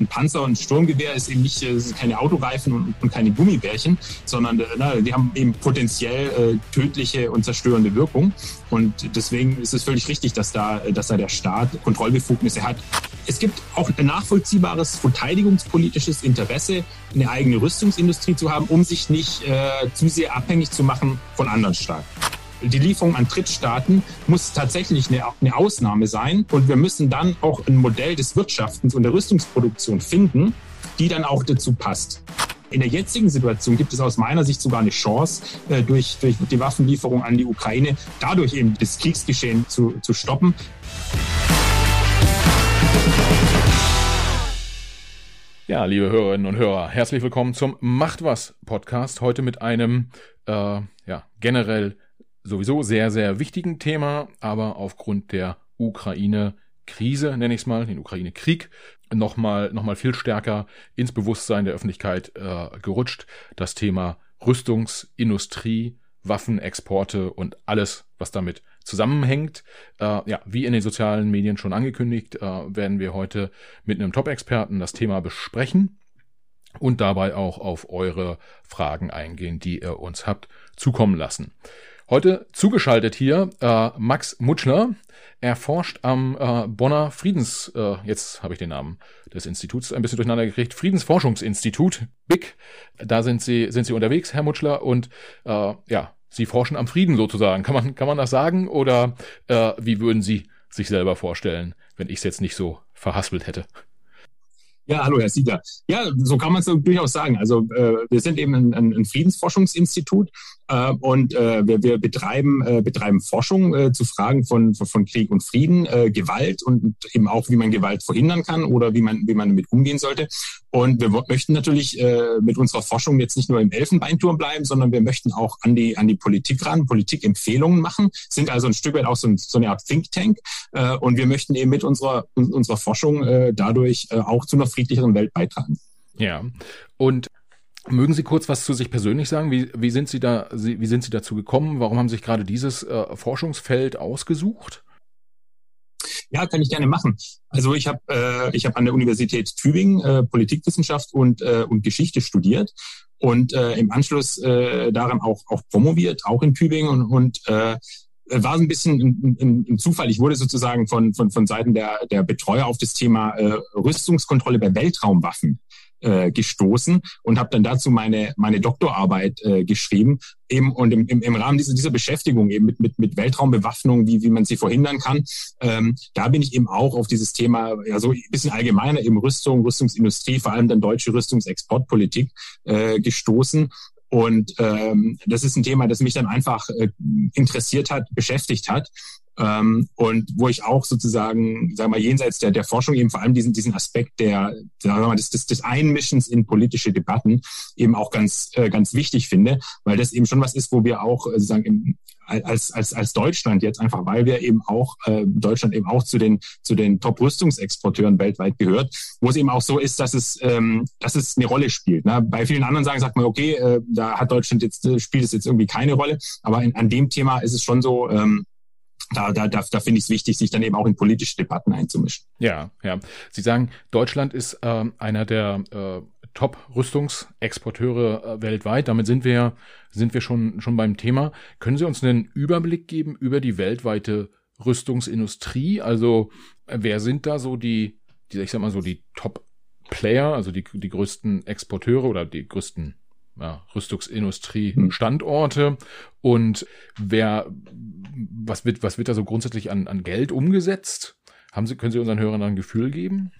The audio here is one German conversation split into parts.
ein Panzer und ein Sturmgewehr ist eben nicht ist keine Autoreifen und, und, keine Gummibärchen, sondern äh, na, die haben eben potenziell äh, tödliche und zerstörende Wirkung. Und deswegen ist es völlig richtig, dass da, dass da der Staat Kontrollbefugnisse hat. Es gibt auch ein nachvollziehbares verteidigungspolitisches Interesse, eine eigene Rüstungsindustrie zu haben, um sich nicht äh, zu sehr abhängig zu machen von anderen Staaten die Lieferung an Drittstaaten muss tatsächlich eine, eine, Ausnahme sein. Und wir müssen dann auch ein Modell des Wirtschaftens und der Rüstungsproduktion finden, die dann auch dazu passt. In der jetzigen Situation gibt es aus meiner Sicht sogar eine Chance, äh, durch, durch die Waffenlieferung an die Ukraine dadurch eben das Kriegsgeschehen zu, zu stoppen. Ja, liebe Hörerinnen und Hörer, herzlich willkommen zum Macht was Podcast. Heute mit einem äh, ja, generell sowieso sehr, sehr wichtigen Thema, aber aufgrund der Ukraine-Krise, nenne ich es mal, den Ukraine-Krieg, nochmal noch mal viel stärker ins Bewusstsein der Öffentlichkeit äh, gerutscht. Das Thema Rüstungsindustrie, Waffenexporte und alles, was damit zusammenhängt. Äh, ja, wie in den sozialen Medien schon angekündigt, äh, werden wir heute mit einem Top-Experten das Thema besprechen und dabei auch auf eure Fragen eingehen, die ihr uns habt zukommen lassen. Heute zugeschaltet hier äh, Max Mutschner. Er forscht am äh, Bonner Friedens, äh, jetzt habe ich den Namen des Instituts ein bisschen durcheinander gekriegt, Friedensforschungsinstitut, BIC. Da sind Sie, sind Sie unterwegs, Herr Mutschler, und äh, ja, Sie forschen am Frieden sozusagen. Kann man, kann man das sagen? Oder äh, wie würden Sie sich selber vorstellen, wenn ich es jetzt nicht so verhaspelt hätte? Ja, hallo, Herr Sieger. Ja, so kann man es durchaus sagen. Also äh, wir sind eben ein, ein Friedensforschungsinstitut äh, und äh, wir, wir betreiben, äh, betreiben Forschung äh, zu Fragen von, von Krieg und Frieden, äh, Gewalt und eben auch, wie man Gewalt verhindern kann oder wie man, wie man damit umgehen sollte. Und wir möchten natürlich äh, mit unserer Forschung jetzt nicht nur im Elfenbeinturm bleiben, sondern wir möchten auch an die, an die Politik ran, Politikempfehlungen machen, sind also ein Stück weit auch so, ein, so eine Art Think Tank. Äh, und wir möchten eben mit unserer, unserer Forschung äh, dadurch äh, auch zu einer friedlicheren Welt beitragen. Ja, und Mögen Sie kurz was zu sich persönlich sagen? Wie, wie, sind, Sie da, wie sind Sie dazu gekommen? Warum haben Sie sich gerade dieses äh, Forschungsfeld ausgesucht? Ja, kann ich gerne machen. Also ich habe äh, ich habe an der Universität Tübingen äh, Politikwissenschaft und äh, und Geschichte studiert und äh, im Anschluss äh, daran auch auch promoviert, auch in Tübingen und, und äh, war ein bisschen ein, Zufall. Ich wurde sozusagen von, von, von Seiten der, der Betreuer auf das Thema äh, Rüstungskontrolle bei Weltraumwaffen äh, gestoßen und habe dann dazu meine meine Doktorarbeit äh, geschrieben eben und im, im, im Rahmen dieser, dieser Beschäftigung eben mit, mit, mit Weltraumbewaffnung, wie, wie man sie verhindern kann, ähm, da bin ich eben auch auf dieses Thema, ja so ein bisschen allgemeiner eben Rüstung, Rüstungsindustrie, vor allem dann deutsche Rüstungsexportpolitik äh, gestoßen und ähm, das ist ein Thema, das mich dann einfach äh, interessiert hat, beschäftigt hat. Ähm, und wo ich auch sozusagen, sagen wir mal, jenseits der, der Forschung eben vor allem diesen, diesen Aspekt der, sagen wir mal, des, des, des Einmischens in politische Debatten eben auch ganz, äh, ganz wichtig finde, weil das eben schon was ist, wo wir auch äh, sozusagen im, als, als, als Deutschland jetzt einfach, weil wir eben auch, äh, Deutschland eben auch zu den, zu den Top-Rüstungsexporteuren weltweit gehört, wo es eben auch so ist, dass es, ähm, dass es eine Rolle spielt. Ne? Bei vielen anderen Sagen sagt man, okay, äh, da hat Deutschland jetzt, äh, spielt es jetzt irgendwie keine Rolle, aber in, an dem Thema ist es schon so, ähm, da, da, da, da finde ich es wichtig, sich dann eben auch in politische Debatten einzumischen. Ja, ja. Sie sagen, Deutschland ist ähm, einer der äh, Top-Rüstungsexporteure äh, weltweit. Damit sind wir, sind wir schon, schon beim Thema. Können Sie uns einen Überblick geben über die weltweite Rüstungsindustrie? Also, wer sind da so die, die ich sag mal so, die Top-Player, also die, die größten Exporteure oder die größten ja, Rüstungsindustrie-Standorte und wer, was wird, was wird da so grundsätzlich an, an Geld umgesetzt? Haben Sie, können Sie unseren Hörern ein Gefühl geben?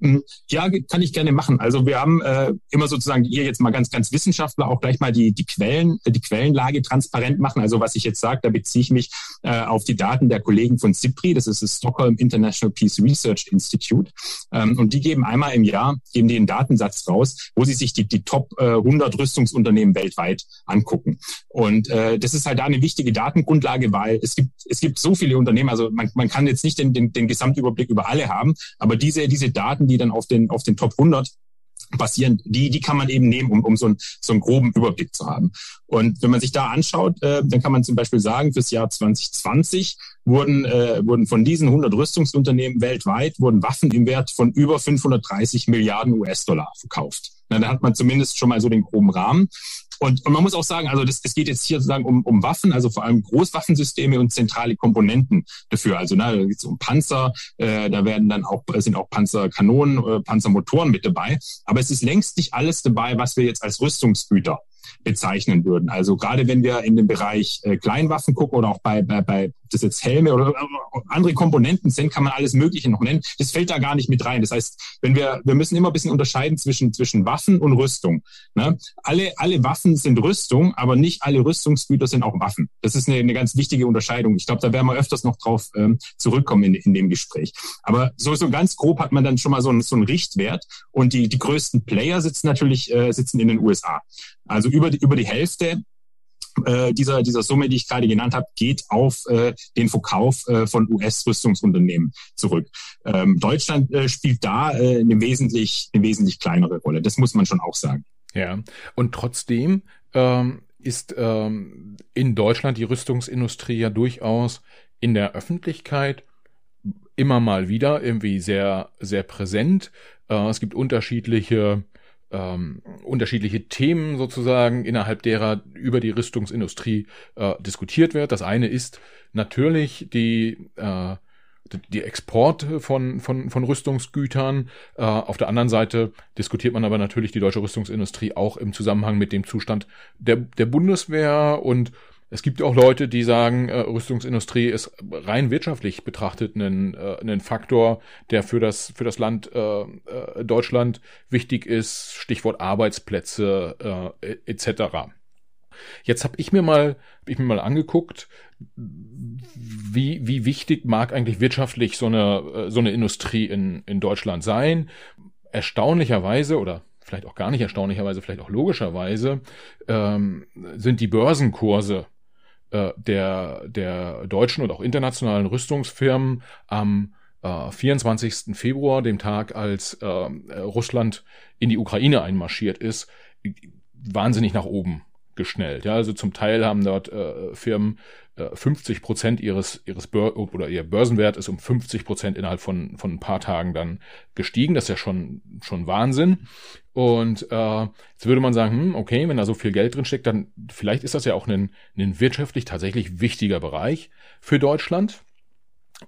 Hm, ja, kann ich gerne machen. Also wir haben äh, immer sozusagen hier jetzt mal ganz, ganz Wissenschaftler auch gleich mal die, die Quellen, die Quellenlage transparent machen. Also was ich jetzt sage, da beziehe ich mich äh, auf die Daten der Kollegen von CIPRI, das ist das Stockholm International Peace Research Institute. Ähm, und die geben einmal im Jahr, geben einen Datensatz raus, wo sie sich die, die Top äh, 100 Rüstungsunternehmen weltweit angucken. Und äh, das ist halt da eine wichtige Datengrundlage, weil es gibt, es gibt so viele Unternehmen, also man, man kann jetzt nicht den, den, den Gesamtüberblick über alle haben, aber diese, diese Daten, die die dann auf den, auf den Top 100 passieren, die, die kann man eben nehmen, um, um so, ein, so einen groben Überblick zu haben. Und wenn man sich da anschaut, äh, dann kann man zum Beispiel sagen, fürs Jahr 2020 wurden, äh, wurden von diesen 100 Rüstungsunternehmen weltweit wurden Waffen im Wert von über 530 Milliarden US-Dollar verkauft. Na, da hat man zumindest schon mal so den groben Rahmen. Und, und man muss auch sagen, also das, es geht jetzt hier sozusagen um, um Waffen, also vor allem Großwaffensysteme und zentrale Komponenten dafür. Also ne, da geht es um Panzer, äh, da werden dann auch sind auch Panzerkanonen, äh, Panzermotoren mit dabei. Aber es ist längst nicht alles dabei, was wir jetzt als Rüstungsgüter bezeichnen würden. Also gerade wenn wir in den Bereich äh, Kleinwaffen gucken oder auch bei, bei, bei das jetzt Helme oder äh, andere Komponenten sind, kann man alles Mögliche noch nennen. Das fällt da gar nicht mit rein. Das heißt, wenn wir, wir müssen immer ein bisschen unterscheiden zwischen, zwischen Waffen und Rüstung. Ne? Alle, alle Waffen sind Rüstung, aber nicht alle Rüstungsgüter sind auch Waffen. Das ist eine, eine ganz wichtige Unterscheidung. Ich glaube, da werden wir öfters noch drauf ähm, zurückkommen in, in dem Gespräch. Aber so, so ganz grob hat man dann schon mal so, einen, so einen Richtwert. Und die, die größten Player sitzen natürlich äh, sitzen in den USA. Also über die, über die Hälfte äh, dieser, dieser Summe, die ich gerade genannt habe, geht auf äh, den Verkauf äh, von US-Rüstungsunternehmen zurück. Ähm, Deutschland äh, spielt da äh, eine, wesentlich, eine wesentlich kleinere Rolle. Das muss man schon auch sagen. Ja, und trotzdem ähm, ist ähm, in Deutschland die Rüstungsindustrie ja durchaus in der Öffentlichkeit immer mal wieder irgendwie sehr, sehr präsent. Äh, es gibt unterschiedliche ähm, unterschiedliche Themen sozusagen, innerhalb derer über die Rüstungsindustrie äh, diskutiert wird. Das eine ist natürlich die äh, die Exporte von, von, von Rüstungsgütern. Äh, auf der anderen Seite diskutiert man aber natürlich die deutsche Rüstungsindustrie auch im Zusammenhang mit dem Zustand der, der Bundeswehr und es gibt auch Leute, die sagen, äh, Rüstungsindustrie ist rein wirtschaftlich betrachtet ein, äh, ein Faktor, der für das, für das Land äh, äh Deutschland wichtig ist. Stichwort Arbeitsplätze äh, etc. Jetzt habe ich mir mal, ich mir mal angeguckt, wie, wie wichtig mag eigentlich wirtschaftlich so eine, äh, so eine Industrie in, in Deutschland sein. Erstaunlicherweise oder vielleicht auch gar nicht erstaunlicherweise, vielleicht auch logischerweise, ähm, sind die Börsenkurse äh, der, der deutschen und auch internationalen Rüstungsfirmen am äh, 24. Februar, dem Tag, als äh, Russland in die Ukraine einmarschiert ist, wahnsinnig nach oben geschnellt. Ja, also zum Teil haben dort äh, Firmen 50 äh, Prozent ihres, ihres Bör oder ihr Börsenwert ist um 50 Prozent innerhalb von, von ein paar Tagen dann gestiegen. Das ist ja schon, schon Wahnsinn. Und äh, jetzt würde man sagen, hm, okay, wenn da so viel Geld drin steckt, dann vielleicht ist das ja auch ein, ein wirtschaftlich tatsächlich wichtiger Bereich für Deutschland.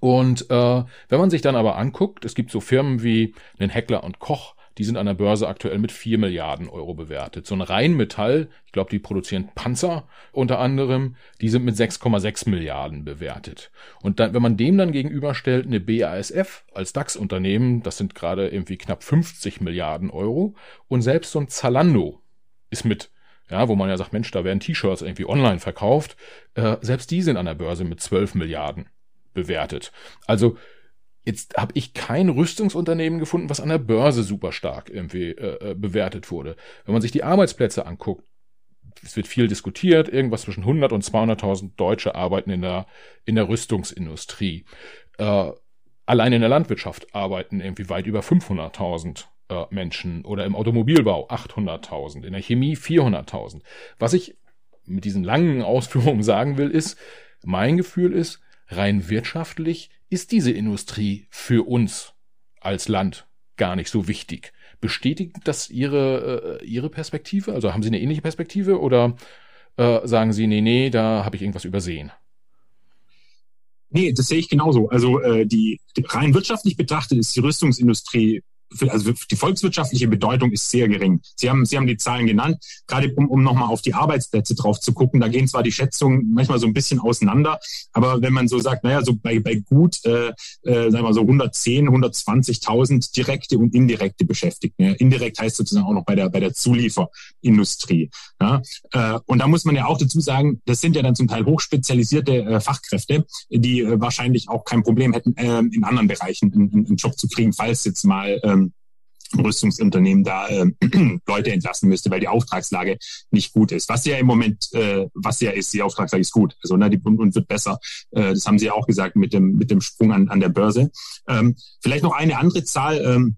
Und äh, wenn man sich dann aber anguckt, es gibt so Firmen wie den Heckler und Koch, die sind an der Börse aktuell mit 4 Milliarden Euro bewertet. So ein Rheinmetall, ich glaube, die produzieren Panzer unter anderem, die sind mit 6,6 Milliarden bewertet. Und dann, wenn man dem dann gegenüberstellt, eine BASF als DAX-Unternehmen, das sind gerade irgendwie knapp 50 Milliarden Euro. Und selbst so ein Zalando ist mit ja, wo man ja sagt, Mensch, da werden T-Shirts irgendwie online verkauft. Äh, selbst die sind an der Börse mit 12 Milliarden bewertet. Also Jetzt habe ich kein Rüstungsunternehmen gefunden, was an der Börse super stark irgendwie äh, äh, bewertet wurde. Wenn man sich die Arbeitsplätze anguckt, es wird viel diskutiert, irgendwas zwischen 100 und 200.000 Deutsche arbeiten in der, in der Rüstungsindustrie. Äh, allein in der Landwirtschaft arbeiten irgendwie weit über 500.000 äh, Menschen oder im Automobilbau 800.000, in der Chemie 400.000. Was ich mit diesen langen Ausführungen sagen will, ist, mein Gefühl ist, rein wirtschaftlich ist diese Industrie für uns als Land gar nicht so wichtig. Bestätigt das Ihre, äh, Ihre Perspektive? Also haben Sie eine ähnliche Perspektive oder äh, sagen Sie, nee, nee, da habe ich irgendwas übersehen? Nee, das sehe ich genauso. Also äh, die, die rein wirtschaftlich betrachtet ist die Rüstungsindustrie also die volkswirtschaftliche Bedeutung ist sehr gering. Sie haben, Sie haben die Zahlen genannt, gerade um, um nochmal auf die Arbeitsplätze drauf zu gucken. Da gehen zwar die Schätzungen manchmal so ein bisschen auseinander, aber wenn man so sagt, naja, so bei, bei gut, äh, äh, sagen wir so 110, 120.000 direkte und indirekte Beschäftigte. Ja, indirekt heißt sozusagen auch noch bei der, bei der Zulieferindustrie. Ja, äh, und da muss man ja auch dazu sagen, das sind ja dann zum Teil hochspezialisierte äh, Fachkräfte, die äh, wahrscheinlich auch kein Problem hätten, äh, in anderen Bereichen einen, einen Job zu kriegen, falls jetzt mal äh, Rüstungsunternehmen da äh, Leute entlassen müsste, weil die Auftragslage nicht gut ist. Was ja im Moment, äh, was ja ist, die Auftragslage ist gut. Also ne, die und wird besser. Äh, das haben Sie ja auch gesagt mit dem mit dem Sprung an, an der Börse. Ähm, vielleicht noch eine andere Zahl. Ähm,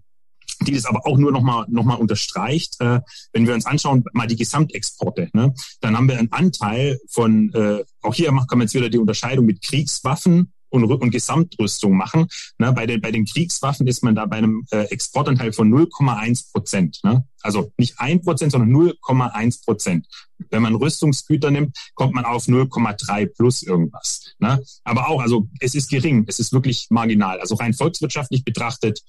die das aber auch nur nochmal noch mal unterstreicht. Äh, wenn wir uns anschauen, mal die Gesamtexporte, ne, dann haben wir einen Anteil von, äh, auch hier kann man jetzt wieder die Unterscheidung mit Kriegswaffen und, und Gesamtrüstung machen. Ne, bei, den, bei den Kriegswaffen ist man da bei einem äh, Exportanteil von 0,1 Prozent. Ne? Also nicht ein Prozent, sondern 0,1 Prozent. Wenn man Rüstungsgüter nimmt, kommt man auf 0,3 plus irgendwas. Ne? Aber auch, also es ist gering, es ist wirklich marginal. Also rein volkswirtschaftlich betrachtet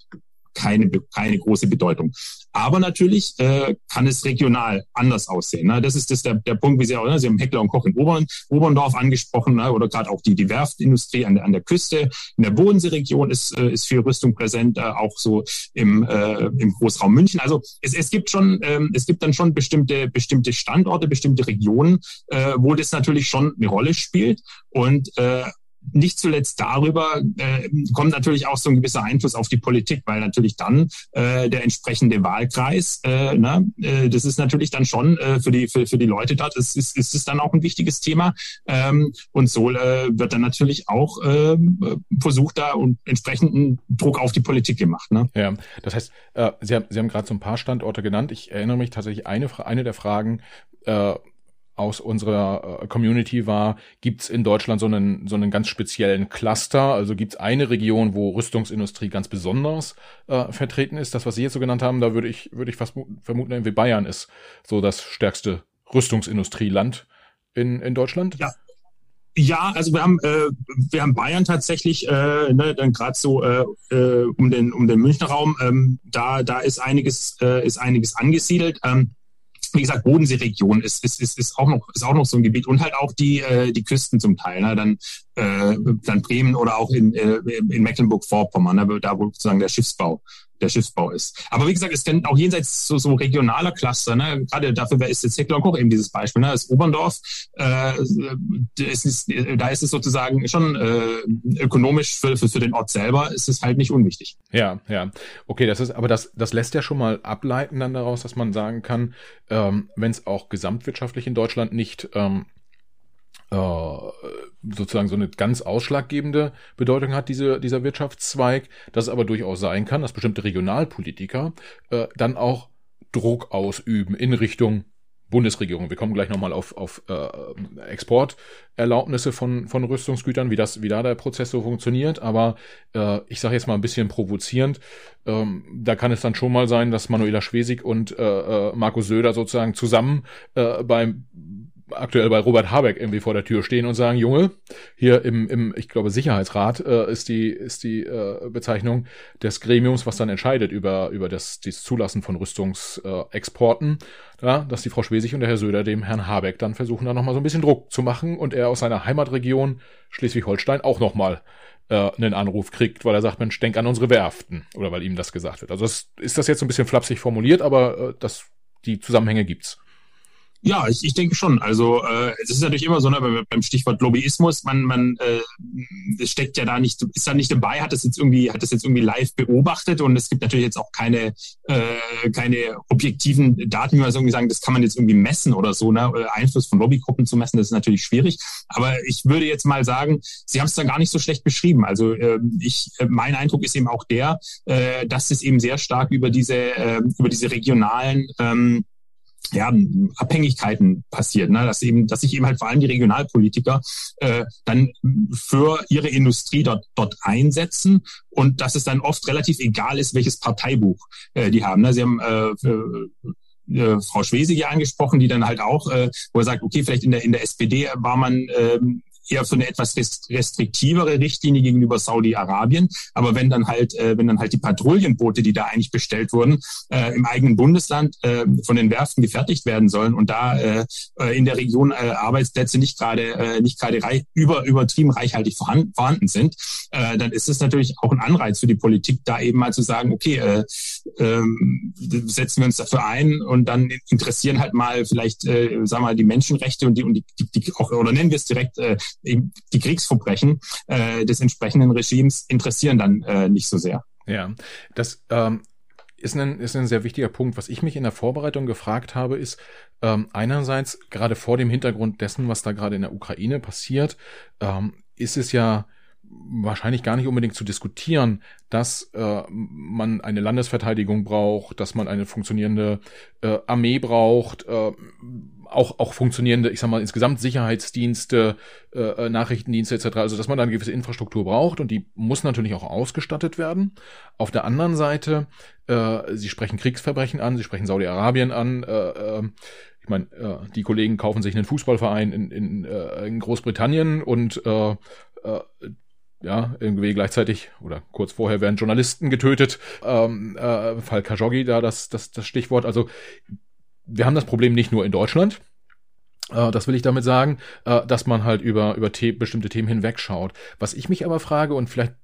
keine, keine große Bedeutung. Aber natürlich äh, kann es regional anders aussehen. Ne? Das ist das der, der Punkt, wie Sie auch, ne? Sie haben Heckler und Koch in Obern, Oberndorf angesprochen, ne? oder gerade auch die, die Werftindustrie an der, an der Küste. In der Bodenseeregion ist, äh, ist viel Rüstung präsent, äh, auch so im, äh, im Großraum München. Also es, es gibt schon, ähm, es gibt dann schon bestimmte, bestimmte Standorte, bestimmte Regionen, äh, wo das natürlich schon eine Rolle spielt. Und äh, nicht zuletzt darüber äh, kommt natürlich auch so ein gewisser Einfluss auf die Politik, weil natürlich dann äh, der entsprechende Wahlkreis, äh, ne, äh, das ist natürlich dann schon äh, für die für, für die Leute dort, ist, ist, ist es dann auch ein wichtiges Thema ähm, und so äh, wird dann natürlich auch äh, versucht da und entsprechenden Druck auf die Politik gemacht. Ne? Ja, das heißt, äh, Sie haben Sie haben gerade so ein paar Standorte genannt. Ich erinnere mich tatsächlich eine eine der Fragen äh, aus unserer äh, Community war, gibt es in Deutschland so einen, so einen ganz speziellen Cluster? Also gibt es eine Region, wo Rüstungsindustrie ganz besonders äh, vertreten ist? Das, was Sie jetzt so genannt haben, da würde ich, würde ich fast vermuten, irgendwie Bayern ist so das stärkste Rüstungsindustrieland in, in Deutschland. Ja. Ja, also wir haben äh, wir haben Bayern tatsächlich äh, ne, dann gerade so äh, äh, um den um den Münchner Raum ähm, da da ist einiges äh, ist einiges angesiedelt. Ähm, wie gesagt, Bodenseeregion ist, ist, ist, ist auch noch ist auch noch so ein Gebiet und halt auch die äh, die Küsten zum Teil, ne? dann äh, dann Bremen oder auch in äh, in Mecklenburg-Vorpommern, ne? da wo sozusagen der Schiffsbau der Schiffsbau ist. Aber wie gesagt, es kennt auch jenseits so, so regionaler Cluster, ne? gerade dafür ist jetzt Heckler und Koch eben dieses Beispiel. Ne? Das Oberndorf, äh, ist, ist, da ist es sozusagen schon äh, ökonomisch für, für, für den Ort selber ist es halt nicht unwichtig. Ja, ja. Okay, das ist, aber das, das lässt ja schon mal ableiten dann daraus, dass man sagen kann, ähm, wenn es auch gesamtwirtschaftlich in Deutschland nicht ähm, äh, sozusagen so eine ganz ausschlaggebende Bedeutung hat, diese, dieser Wirtschaftszweig, dass es aber durchaus sein kann, dass bestimmte Regionalpolitiker äh, dann auch Druck ausüben in Richtung Bundesregierung. Wir kommen gleich nochmal auf, auf äh, Exporterlaubnisse von, von Rüstungsgütern, wie das, wie da der Prozess so funktioniert. Aber äh, ich sage jetzt mal ein bisschen provozierend. Ähm, da kann es dann schon mal sein, dass Manuela Schwesig und äh, äh Markus Söder sozusagen zusammen äh, beim aktuell bei Robert Habeck irgendwie vor der Tür stehen und sagen, Junge, hier im, im ich glaube, Sicherheitsrat äh, ist die, ist die äh, Bezeichnung des Gremiums, was dann entscheidet über, über das, das Zulassen von Rüstungsexporten, äh, ja, dass die Frau Schwesig und der Herr Söder dem Herrn Habeck dann versuchen, da nochmal so ein bisschen Druck zu machen und er aus seiner Heimatregion Schleswig-Holstein auch nochmal äh, einen Anruf kriegt, weil er sagt, Mensch, denk an unsere Werften oder weil ihm das gesagt wird. Also das, ist das jetzt so ein bisschen flapsig formuliert, aber äh, das, die Zusammenhänge gibt's. Ja, ich, ich denke schon. Also äh, es ist natürlich immer so, ne, beim Stichwort Lobbyismus, man, man äh, steckt ja da nicht, ist da nicht dabei, hat das jetzt irgendwie, hat das jetzt irgendwie live beobachtet und es gibt natürlich jetzt auch keine, äh, keine objektiven Daten, wie man so irgendwie sagen, das kann man jetzt irgendwie messen oder so, ne? Einfluss von Lobbygruppen zu messen, das ist natürlich schwierig. Aber ich würde jetzt mal sagen, Sie haben es dann gar nicht so schlecht beschrieben. Also äh, ich, äh, mein Eindruck ist eben auch der, äh, dass es eben sehr stark über diese, äh, über diese regionalen ähm, ja, Abhängigkeiten passiert, ne? dass eben, dass sich eben halt vor allem die Regionalpolitiker äh, dann für ihre Industrie dort dort einsetzen und dass es dann oft relativ egal ist, welches Parteibuch äh, die haben. Ne? Sie haben äh, äh, Frau Schwesige angesprochen, die dann halt auch, äh, wo er sagt, okay, vielleicht in der in der SPD war man ähm, eher für eine etwas restriktivere Richtlinie gegenüber Saudi-Arabien. Aber wenn dann halt, äh, wenn dann halt die Patrouillenboote, die da eigentlich bestellt wurden, äh, im eigenen Bundesland äh, von den Werften gefertigt werden sollen und da äh, äh in der Region äh, Arbeitsplätze nicht gerade äh, nicht gerade reich, über übertrieben reichhaltig vorhanden, vorhanden sind, äh, dann ist es natürlich auch ein Anreiz für die Politik, da eben mal zu sagen, okay, äh, äh, setzen wir uns dafür ein und dann interessieren halt mal vielleicht, äh, sagen wir mal, die Menschenrechte und die und die, die, die auch oder nennen wir es direkt äh, die Kriegsverbrechen äh, des entsprechenden Regimes interessieren dann äh, nicht so sehr. Ja, das ähm, ist ein, ist ein sehr wichtiger Punkt. Was ich mich in der Vorbereitung gefragt habe, ist ähm, einerseits gerade vor dem Hintergrund dessen, was da gerade in der Ukraine passiert, ähm, ist es ja wahrscheinlich gar nicht unbedingt zu diskutieren, dass äh, man eine Landesverteidigung braucht, dass man eine funktionierende äh, Armee braucht, äh, auch, auch funktionierende, ich sag mal, insgesamt Sicherheitsdienste, äh, Nachrichtendienste etc., also dass man da eine gewisse Infrastruktur braucht und die muss natürlich auch ausgestattet werden. Auf der anderen Seite, äh, sie sprechen Kriegsverbrechen an, sie sprechen Saudi-Arabien an, äh, äh, ich meine, äh, die Kollegen kaufen sich einen Fußballverein in, in, äh, in Großbritannien und äh, äh, ja, irgendwie gleichzeitig oder kurz vorher werden Journalisten getötet. Ähm, äh, Fall Khashoggi da das, das, das Stichwort. Also wir haben das Problem nicht nur in Deutschland. Äh, das will ich damit sagen, äh, dass man halt über, über The bestimmte Themen hinwegschaut. Was ich mich aber frage und vielleicht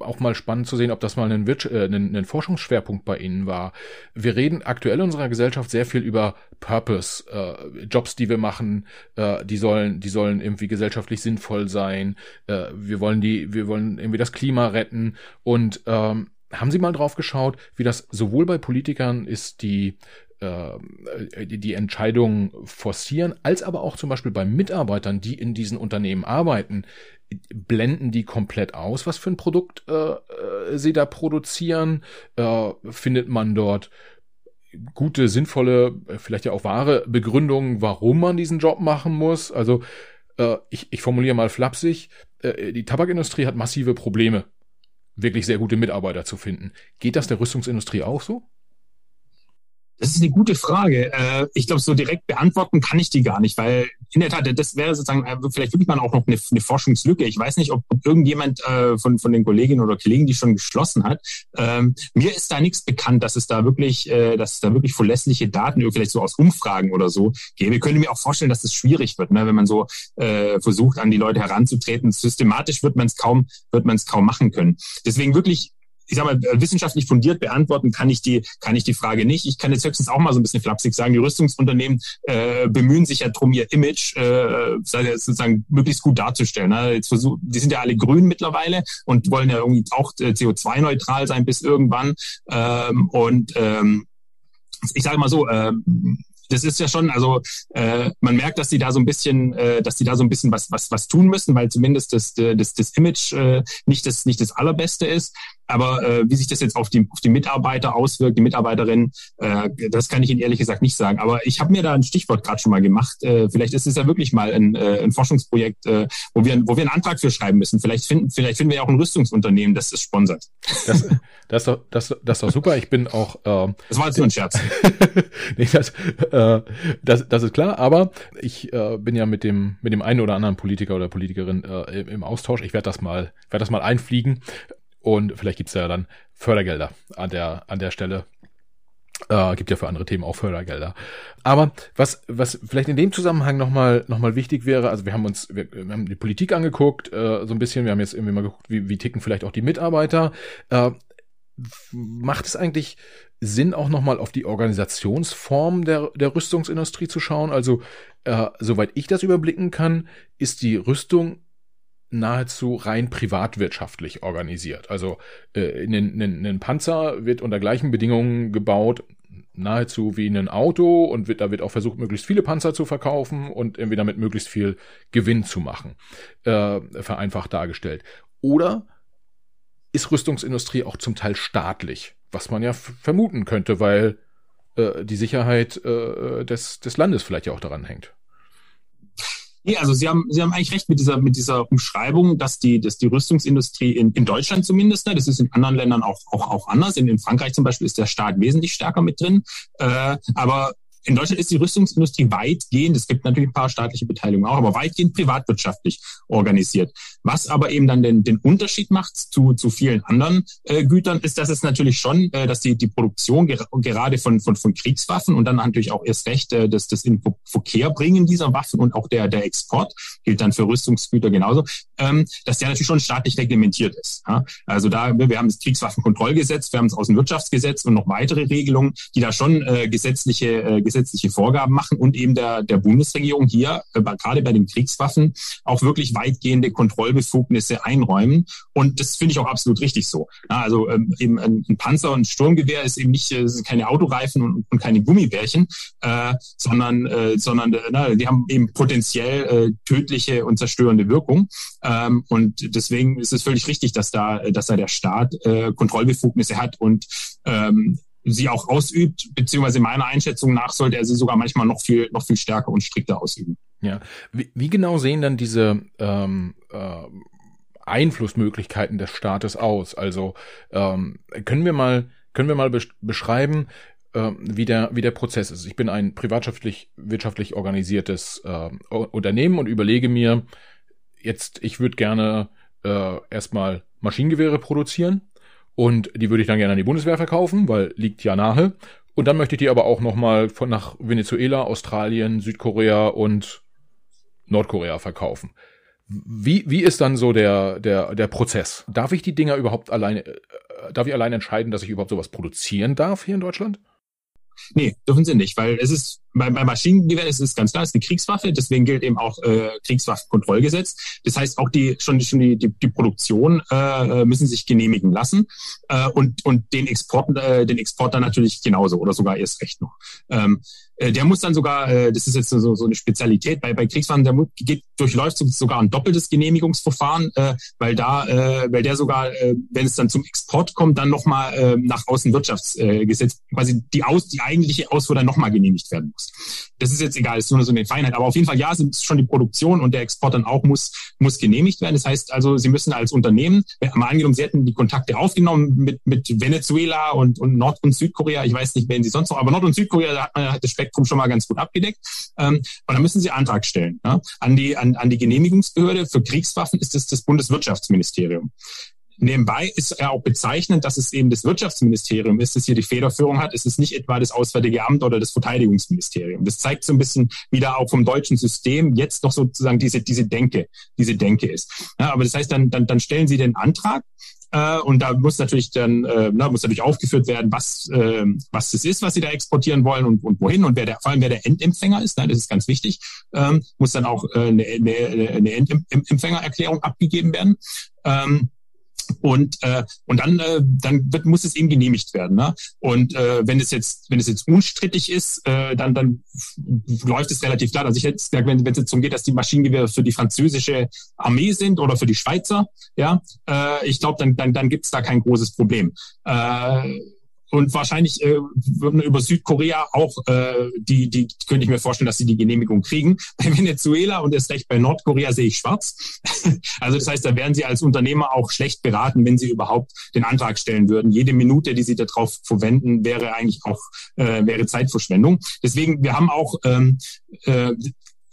auch mal spannend zu sehen, ob das mal ein, äh, ein, ein, Forschungsschwerpunkt bei Ihnen war. Wir reden aktuell in unserer Gesellschaft sehr viel über Purpose, äh, Jobs, die wir machen, äh, die sollen, die sollen irgendwie gesellschaftlich sinnvoll sein. Äh, wir wollen die, wir wollen irgendwie das Klima retten. Und ähm, haben Sie mal drauf geschaut, wie das sowohl bei Politikern ist, die äh, die Entscheidungen forcieren, als aber auch zum Beispiel bei Mitarbeitern, die in diesen Unternehmen arbeiten, blenden die komplett aus, was für ein Produkt äh, äh, sie da produzieren? Äh, findet man dort gute, sinnvolle, vielleicht ja auch wahre Begründungen, warum man diesen Job machen muss? Also äh, ich, ich formuliere mal flapsig, äh, die Tabakindustrie hat massive Probleme, wirklich sehr gute Mitarbeiter zu finden. Geht das der Rüstungsindustrie auch so? Das ist eine gute Frage. Äh, ich glaube, so direkt beantworten kann ich die gar nicht, weil in der Tat, das wäre sozusagen äh, vielleicht wirklich mal auch noch eine, eine Forschungslücke. Ich weiß nicht, ob, irgendjemand äh, von, von den Kolleginnen oder Kollegen die schon geschlossen hat. Ähm, mir ist da nichts bekannt, dass es da wirklich, dass es da wirklich verlässliche Daten, vielleicht so aus Umfragen oder so gäbe. Ich könnte mir auch vorstellen, dass es das schwierig wird, ne, wenn man so versucht, an die Leute heranzutreten. Systematisch wird man es kaum, wird man es kaum machen können. Deswegen wirklich ich sag mal, wissenschaftlich fundiert beantworten kann ich die, kann ich die Frage nicht. Ich kann jetzt höchstens auch mal so ein bisschen flapsig sagen, die Rüstungsunternehmen äh, bemühen sich ja drum, ihr Image äh, sozusagen möglichst gut darzustellen. Ne? Jetzt versuch, die sind ja alle grün mittlerweile und wollen ja irgendwie auch äh, CO2-neutral sein bis irgendwann. Ähm, und ähm, ich sage mal so, ähm, das ist ja schon, also äh, man merkt, dass die da so ein bisschen, äh, dass die da so ein bisschen was was was tun müssen, weil zumindest das das, das Image äh, nicht das nicht das allerbeste ist. Aber äh, wie sich das jetzt auf die auf die Mitarbeiter auswirkt, die Mitarbeiterinnen, äh, das kann ich Ihnen ehrlich gesagt nicht sagen. Aber ich habe mir da ein Stichwort gerade schon mal gemacht. Äh, vielleicht ist es ja wirklich mal ein, äh, ein Forschungsprojekt, äh, wo wir wo wir einen Antrag für schreiben müssen. Vielleicht finden vielleicht finden wir ja auch ein Rüstungsunternehmen, das es sponsert. Das, das, ist doch, das, das ist doch super. Ich bin auch. Äh, das war jetzt nur ein Scherz. nee, das, äh, das, das ist klar. Aber ich äh, bin ja mit dem mit dem einen oder anderen Politiker oder Politikerin äh, im, im Austausch. Ich werde das mal werde das mal einfliegen und vielleicht gibt's ja dann Fördergelder an der, an der Stelle. Äh, gibt ja für andere Themen auch Fördergelder. Aber was, was vielleicht in dem Zusammenhang nochmal noch mal wichtig wäre, also wir haben uns, wir, wir haben die Politik angeguckt, äh, so ein bisschen, wir haben jetzt irgendwie mal geguckt, wie, wie ticken vielleicht auch die Mitarbeiter. Äh, macht es eigentlich Sinn, auch nochmal auf die Organisationsform der, der Rüstungsindustrie zu schauen? Also, äh, soweit ich das überblicken kann, ist die Rüstung nahezu rein privatwirtschaftlich organisiert. Also äh, ein, ein, ein Panzer wird unter gleichen Bedingungen gebaut, nahezu wie ein Auto und wird, da wird auch versucht, möglichst viele Panzer zu verkaufen und irgendwie damit möglichst viel Gewinn zu machen, äh, vereinfacht dargestellt. Oder ist Rüstungsindustrie auch zum Teil staatlich, was man ja vermuten könnte, weil äh, die Sicherheit äh, des, des Landes vielleicht ja auch daran hängt. Nee, also Sie haben, Sie haben eigentlich recht mit dieser, mit dieser Umschreibung, dass die, dass die Rüstungsindustrie in, in Deutschland zumindest, ne, das ist in anderen Ländern auch, auch, auch anders. In, in Frankreich zum Beispiel ist der Staat wesentlich stärker mit drin. Äh, aber in Deutschland ist die Rüstungsindustrie weitgehend, es gibt natürlich ein paar staatliche Beteiligungen auch, aber weitgehend privatwirtschaftlich organisiert. Was aber eben dann den, den Unterschied macht zu, zu vielen anderen äh, Gütern, ist, dass es natürlich schon, äh, dass die, die Produktion ger gerade von, von, von Kriegswaffen und dann natürlich auch erst recht äh, das, das in Verkehr bringen dieser Waffen und auch der, der Export, gilt dann für Rüstungsgüter genauso, ähm, dass der natürlich schon staatlich reglementiert ist. Ja? Also da, wir haben das Kriegswaffenkontrollgesetz, wir haben das Außenwirtschaftsgesetz und noch weitere Regelungen, die da schon äh, gesetzliche, äh, gesetzliche gesetzliche Vorgaben machen und eben der, der Bundesregierung hier, äh, gerade bei den Kriegswaffen, auch wirklich weitgehende Kontrollbefugnisse einräumen. Und das finde ich auch absolut richtig so. Ja, also ähm, eben ein, Panzer und ein Sturmgewehr ist eben nicht äh, sind keine Autoreifen und, und keine Gummibärchen, äh, sondern, äh, sondern äh, na, die haben eben potenziell äh, tödliche und zerstörende Wirkung. Ähm, und deswegen ist es völlig richtig, dass da, dass da der Staat äh, Kontrollbefugnisse hat und ähm, sie auch ausübt, beziehungsweise meiner Einschätzung nach sollte er sie sogar manchmal noch viel, noch viel stärker und strikter ausüben. Ja, wie, wie genau sehen dann diese ähm, äh, Einflussmöglichkeiten des Staates aus? Also ähm, können wir mal können wir mal beschreiben, äh, wie der wie der Prozess ist? Ich bin ein privatwirtschaftlich wirtschaftlich organisiertes äh, Unternehmen und überlege mir jetzt, ich würde gerne äh, erstmal Maschinengewehre produzieren und die würde ich dann gerne an die Bundeswehr verkaufen, weil liegt ja nahe. Und dann möchte ich die aber auch nochmal von nach Venezuela, Australien, Südkorea und Nordkorea verkaufen. Wie, wie ist dann so der, der, der Prozess? Darf ich die Dinger überhaupt alleine, äh, darf ich allein entscheiden, dass ich überhaupt sowas produzieren darf hier in Deutschland? Nee, dürfen sie nicht, weil es ist bei, bei Maschinengewehr ist es ganz klar, es ist eine Kriegswaffe, deswegen gilt eben auch äh, Kriegswaffenkontrollgesetz. Das heißt, auch die schon, schon die, die, die Produktion äh, müssen sich genehmigen lassen äh, und, und den Export, äh, den Export dann natürlich genauso oder sogar erst recht noch. Ähm, äh, der muss dann sogar, äh, das ist jetzt so, so eine Spezialität bei, bei Kriegswaffen, der geht, durchläuft sogar ein doppeltes Genehmigungsverfahren, äh, weil da, äh, weil der sogar, äh, wenn es dann zum Export kommt, dann nochmal äh, nach Außenwirtschaftsgesetz äh, quasi die aus, die eigentliche Ausfuhr dann nochmal genehmigt werden muss. Das ist jetzt egal, ist nur so eine Feinheit. Aber auf jeden Fall, ja, sind schon die Produktion und der Export dann auch muss, muss genehmigt werden. Das heißt also, Sie müssen als Unternehmen, mal angenommen, Sie hätten die Kontakte aufgenommen mit, mit Venezuela und, und Nord- und Südkorea. Ich weiß nicht, wen Sie sonst noch, aber Nord- und Südkorea, da hat man das Spektrum schon mal ganz gut abgedeckt. Ähm, und dann müssen Sie Antrag stellen ja, an, die, an, an die Genehmigungsbehörde. Für Kriegswaffen ist es das Bundeswirtschaftsministerium. Nebenbei ist ja auch bezeichnend, dass es eben das Wirtschaftsministerium ist, das hier die Federführung hat. Es ist nicht etwa das Auswärtige Amt oder das Verteidigungsministerium. Das zeigt so ein bisschen wieder auch vom deutschen System jetzt noch sozusagen diese, diese Denke, diese Denke ist. Ja, aber das heißt, dann, dann, dann stellen Sie den Antrag äh, und da muss natürlich dann äh, na, muss natürlich aufgeführt werden, was äh, was das ist, was sie da exportieren wollen und, und wohin und wer der vor allem wer der Endempfänger ist. Ne, das ist ganz wichtig. Ähm, muss dann auch äh, eine, eine, eine Endempfängererklärung abgegeben werden. Ähm, und äh, und dann äh, dann wird muss es eben genehmigt werden ne? und äh, wenn es jetzt wenn es jetzt unstrittig ist äh, dann dann läuft es relativ klar also ich hätte gesagt wenn wenn es jetzt darum geht dass die Maschinengewehre für die französische Armee sind oder für die Schweizer ja äh, ich glaube dann dann dann gibt es da kein großes Problem äh, und wahrscheinlich äh, über Südkorea auch äh, die, die könnte ich mir vorstellen, dass sie die Genehmigung kriegen. Bei Venezuela und erst recht bei Nordkorea sehe ich schwarz. also das heißt, da wären sie als Unternehmer auch schlecht beraten, wenn sie überhaupt den Antrag stellen würden. Jede Minute, die sie darauf verwenden, wäre eigentlich auch äh, wäre Zeitverschwendung. Deswegen, wir haben auch ähm, äh,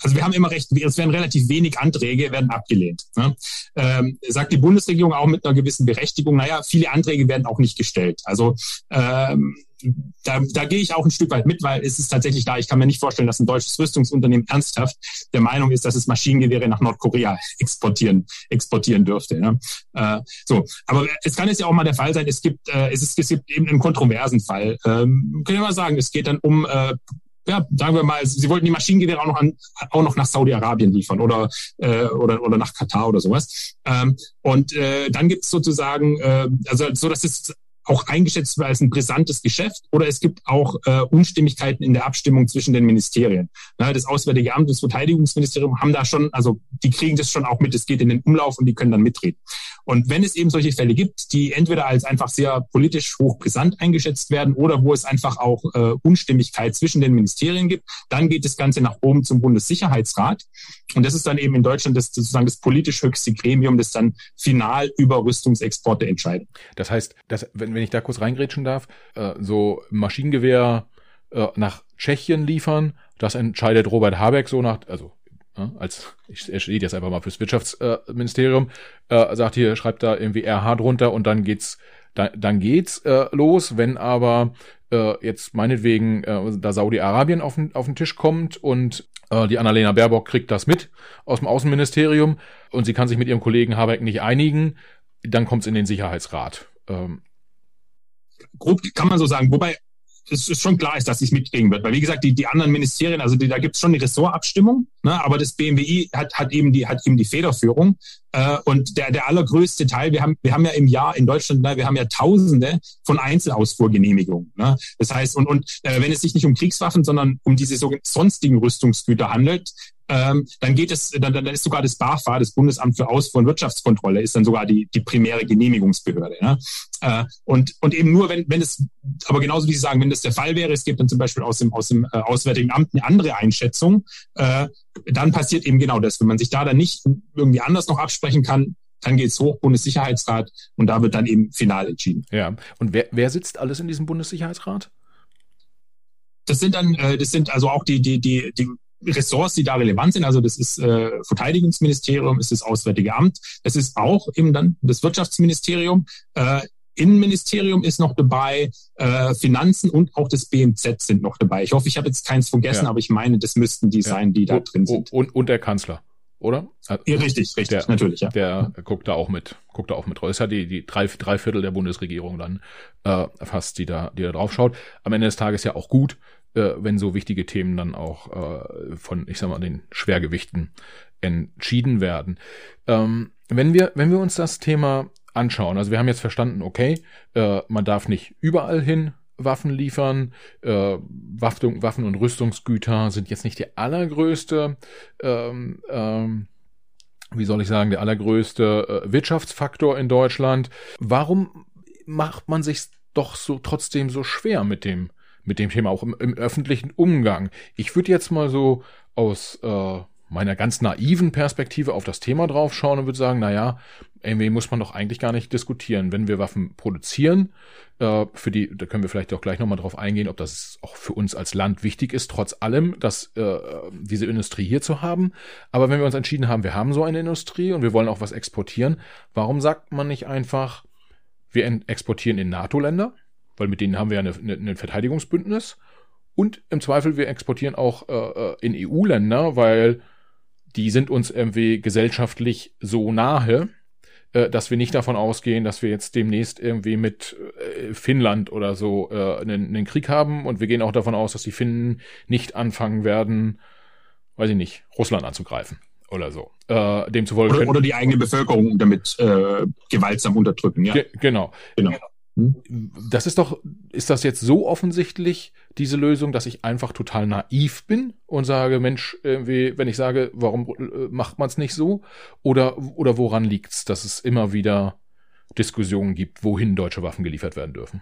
also wir haben immer recht, es werden relativ wenig Anträge, werden abgelehnt. Ne? Ähm, sagt die Bundesregierung auch mit einer gewissen Berechtigung, naja, viele Anträge werden auch nicht gestellt. Also ähm, da, da gehe ich auch ein Stück weit mit, weil es ist tatsächlich da, ich kann mir nicht vorstellen, dass ein deutsches Rüstungsunternehmen ernsthaft der Meinung ist, dass es Maschinengewehre nach Nordkorea exportieren, exportieren dürfte. Ne? Äh, so, aber es kann jetzt ja auch mal der Fall sein, es gibt, äh, es, ist, es gibt eben einen kontroversen Fall. Ähm, können wir mal sagen, es geht dann um äh, ja, sagen wir mal, sie wollten die Maschinengewehre auch noch an, auch noch nach Saudi-Arabien liefern oder äh, oder oder nach Katar oder sowas. Ähm, und äh, dann gibt es sozusagen, äh, also so, dass es auch eingeschätzt wird als ein brisantes Geschäft oder es gibt auch äh, Unstimmigkeiten in der Abstimmung zwischen den Ministerien. Na, das Auswärtige Amt, das Verteidigungsministerium haben da schon, also die kriegen das schon auch mit, es geht in den Umlauf und die können dann mitreden. Und wenn es eben solche Fälle gibt, die entweder als einfach sehr politisch hochbrisant eingeschätzt werden oder wo es einfach auch äh, Unstimmigkeit zwischen den Ministerien gibt, dann geht das Ganze nach oben zum Bundessicherheitsrat. Und das ist dann eben in Deutschland das sozusagen das politisch höchste Gremium, das dann final über Rüstungsexporte entscheidet. Das heißt, dass, wenn wenn ich da kurz reingrätschen darf, äh, so Maschinengewehr äh, nach Tschechien liefern, das entscheidet Robert Habeck so nach, also äh, als, ich, er steht jetzt einfach mal fürs Wirtschaftsministerium, äh, sagt hier, schreibt da irgendwie RH drunter und dann geht's, dann, dann geht's äh, los, wenn aber äh, jetzt meinetwegen äh, da Saudi-Arabien auf den, auf den Tisch kommt und äh, die Annalena Baerbock kriegt das mit aus dem Außenministerium und sie kann sich mit ihrem Kollegen Habeck nicht einigen, dann kommt's in den Sicherheitsrat. Ähm, grob kann man so sagen. Wobei es ist schon klar ist, dass es mitkriegen wird. Weil wie gesagt, die, die anderen Ministerien, also die, da gibt es schon eine Ressortabstimmung, ne, aber das BMWI hat, hat eben die hat eben die Federführung. Äh, und der, der allergrößte Teil, wir haben, wir haben ja im Jahr in Deutschland, ne, wir haben ja Tausende von Einzelausfuhrgenehmigungen. Ne? Das heißt, und, und äh, wenn es sich nicht um Kriegswaffen, sondern um diese sogenannten sonstigen Rüstungsgüter handelt, ähm, dann geht es, dann, dann ist sogar das BAFA, das Bundesamt für Ausfuhr- und Wirtschaftskontrolle, ist dann sogar die, die primäre Genehmigungsbehörde. Ja? Äh, und, und eben nur, wenn, wenn es, aber genauso wie Sie sagen, wenn das der Fall wäre, es gibt dann zum Beispiel aus dem, aus dem äh, Auswärtigen Amt eine andere Einschätzung, äh, dann passiert eben genau das. Wenn man sich da dann nicht irgendwie anders noch absprechen kann, dann geht es hoch, Bundessicherheitsrat, und da wird dann eben final entschieden. Ja, und wer, wer sitzt alles in diesem Bundessicherheitsrat? Das sind dann, äh, das sind also auch die, die, die, die Ressorts, die da relevant sind. Also das ist äh, Verteidigungsministerium, ist das Auswärtige Amt, das ist auch eben dann das Wirtschaftsministerium. Äh, Innenministerium ist noch dabei, äh, Finanzen und auch das BMZ sind noch dabei. Ich hoffe, ich habe jetzt keins vergessen, ja. aber ich meine, das müssten die ja. sein, die da drin sind. Und, und der Kanzler, oder? Ja, richtig, richtig, der, natürlich. Ja. Der guckt da auch mit, guckt da auch mit. Das ja die, die drei, drei Viertel der Bundesregierung dann äh, fast, die da, die da drauf schaut. Am Ende des Tages ja auch gut, äh, wenn so wichtige Themen dann auch äh, von, ich sag mal, den Schwergewichten entschieden werden. Ähm, wenn wir, wenn wir uns das Thema anschauen, also wir haben jetzt verstanden, okay, äh, man darf nicht überall hin Waffen liefern. Äh, Waffen, Waffen und Rüstungsgüter sind jetzt nicht der allergrößte, ähm, ähm, wie soll ich sagen, der allergrößte äh, Wirtschaftsfaktor in Deutschland. Warum macht man sich doch so trotzdem so schwer mit dem mit dem Thema, auch im, im öffentlichen Umgang. Ich würde jetzt mal so aus äh, meiner ganz naiven Perspektive auf das Thema draufschauen und würde sagen, naja, irgendwie muss man doch eigentlich gar nicht diskutieren. Wenn wir Waffen produzieren, äh, für die, da können wir vielleicht auch gleich nochmal drauf eingehen, ob das auch für uns als Land wichtig ist, trotz allem, dass äh, diese Industrie hier zu haben. Aber wenn wir uns entschieden haben, wir haben so eine Industrie und wir wollen auch was exportieren, warum sagt man nicht einfach, wir exportieren in NATO-Länder? Weil mit denen haben wir ja ein Verteidigungsbündnis. Und im Zweifel, wir exportieren auch äh, äh in EU-Länder, weil die sind uns irgendwie gesellschaftlich so nahe, äh, dass wir nicht davon ausgehen, dass wir jetzt demnächst irgendwie mit äh, Finnland oder so äh, einen, einen Krieg haben. Und wir gehen auch davon aus, dass die Finnen nicht anfangen werden, weiß ich nicht, Russland anzugreifen oder so. Äh, demzufolge oder, oder die eigene Bevölkerung damit äh, gewaltsam unterdrücken, ja. Ge genau. genau. Hm? Das ist doch, ist das jetzt so offensichtlich, diese Lösung, dass ich einfach total naiv bin und sage, Mensch, irgendwie, wenn ich sage, warum äh, macht man es nicht so? Oder, oder woran liegt's, dass es immer wieder Diskussionen gibt, wohin deutsche Waffen geliefert werden dürfen?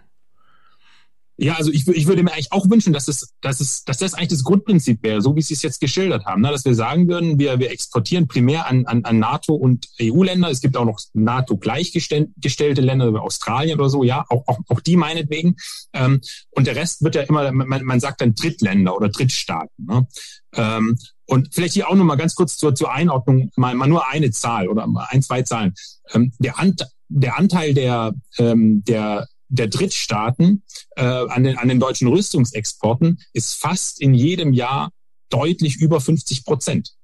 Ja, also ich, ich würde mir eigentlich auch wünschen, dass es, dass es, dass das eigentlich das Grundprinzip wäre, so wie Sie es jetzt geschildert haben, ne? dass wir sagen würden, wir, wir exportieren primär an, an, an NATO und EU-Länder. Es gibt auch noch NATO-gleichgestellte Länder, wie Australien oder so, ja, auch, auch, auch die meinetwegen. Ähm, und der Rest wird ja immer, man, man sagt dann Drittländer oder Drittstaaten. Ne? Ähm, und vielleicht hier auch noch mal ganz kurz zur, zur Einordnung mal, mal nur eine Zahl oder ein, zwei Zahlen. Ähm, der, Ant, der Anteil der, ähm, der der Drittstaaten äh, an, den, an den deutschen Rüstungsexporten ist fast in jedem Jahr deutlich über 50 Prozent.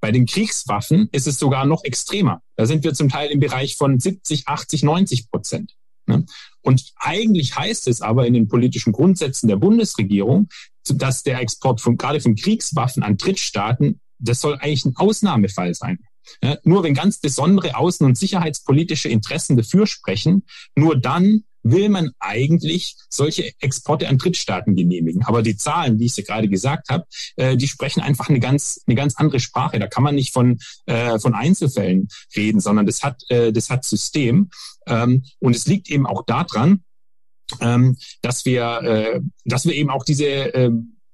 Bei den Kriegswaffen ist es sogar noch extremer. Da sind wir zum Teil im Bereich von 70, 80, 90 Prozent. Ne? Und eigentlich heißt es aber in den politischen Grundsätzen der Bundesregierung, dass der Export von gerade von Kriegswaffen an Drittstaaten, das soll eigentlich ein Ausnahmefall sein. Ja, nur wenn ganz besondere außen- und sicherheitspolitische Interessen dafür sprechen, nur dann will man eigentlich solche Exporte an Drittstaaten genehmigen. Aber die Zahlen, wie ich sie gerade gesagt habe, äh, die sprechen einfach eine ganz, eine ganz andere Sprache. Da kann man nicht von, äh, von Einzelfällen reden, sondern das hat, äh, das hat System. Ähm, und es liegt eben auch daran, ähm, dass wir, äh, dass wir eben auch diese äh,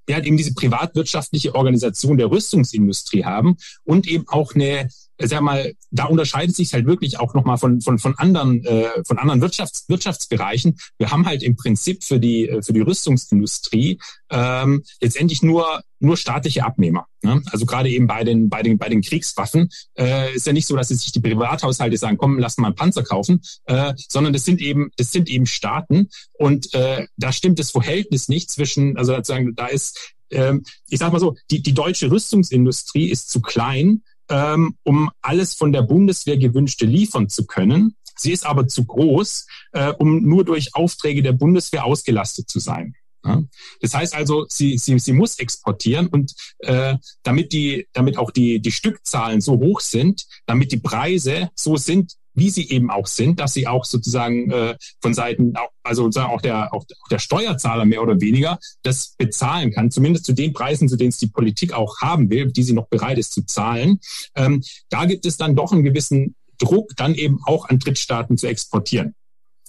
ja, eben diese privatwirtschaftliche Organisation der Rüstungsindustrie haben und eben auch eine sag mal, da unterscheidet sich halt wirklich auch nochmal von, von, von anderen, äh, von anderen Wirtschafts, Wirtschaftsbereichen. Wir haben halt im Prinzip für die, äh, für die Rüstungsindustrie ähm, letztendlich nur, nur staatliche Abnehmer. Ne? Also gerade eben bei den, bei den, bei den Kriegswaffen äh, ist ja nicht so, dass sich die Privathaushalte sagen, komm, lass mal einen Panzer kaufen, äh, sondern das sind eben, das sind eben Staaten und äh, da stimmt das Verhältnis nicht zwischen, also sozusagen, da ist ähm, ich sag mal so, die, die deutsche Rüstungsindustrie ist zu klein, ähm, um alles von der Bundeswehr gewünschte liefern zu können. Sie ist aber zu groß, äh, um nur durch Aufträge der Bundeswehr ausgelastet zu sein. Ja? Das heißt also, sie, sie, sie muss exportieren und äh, damit die, damit auch die, die Stückzahlen so hoch sind, damit die Preise so sind, wie sie eben auch sind, dass sie auch sozusagen äh, von Seiten, also sozusagen auch der, auch der Steuerzahler mehr oder weniger das bezahlen kann, zumindest zu den Preisen, zu denen es die Politik auch haben will, die sie noch bereit ist zu zahlen. Ähm, da gibt es dann doch einen gewissen Druck, dann eben auch an Drittstaaten zu exportieren.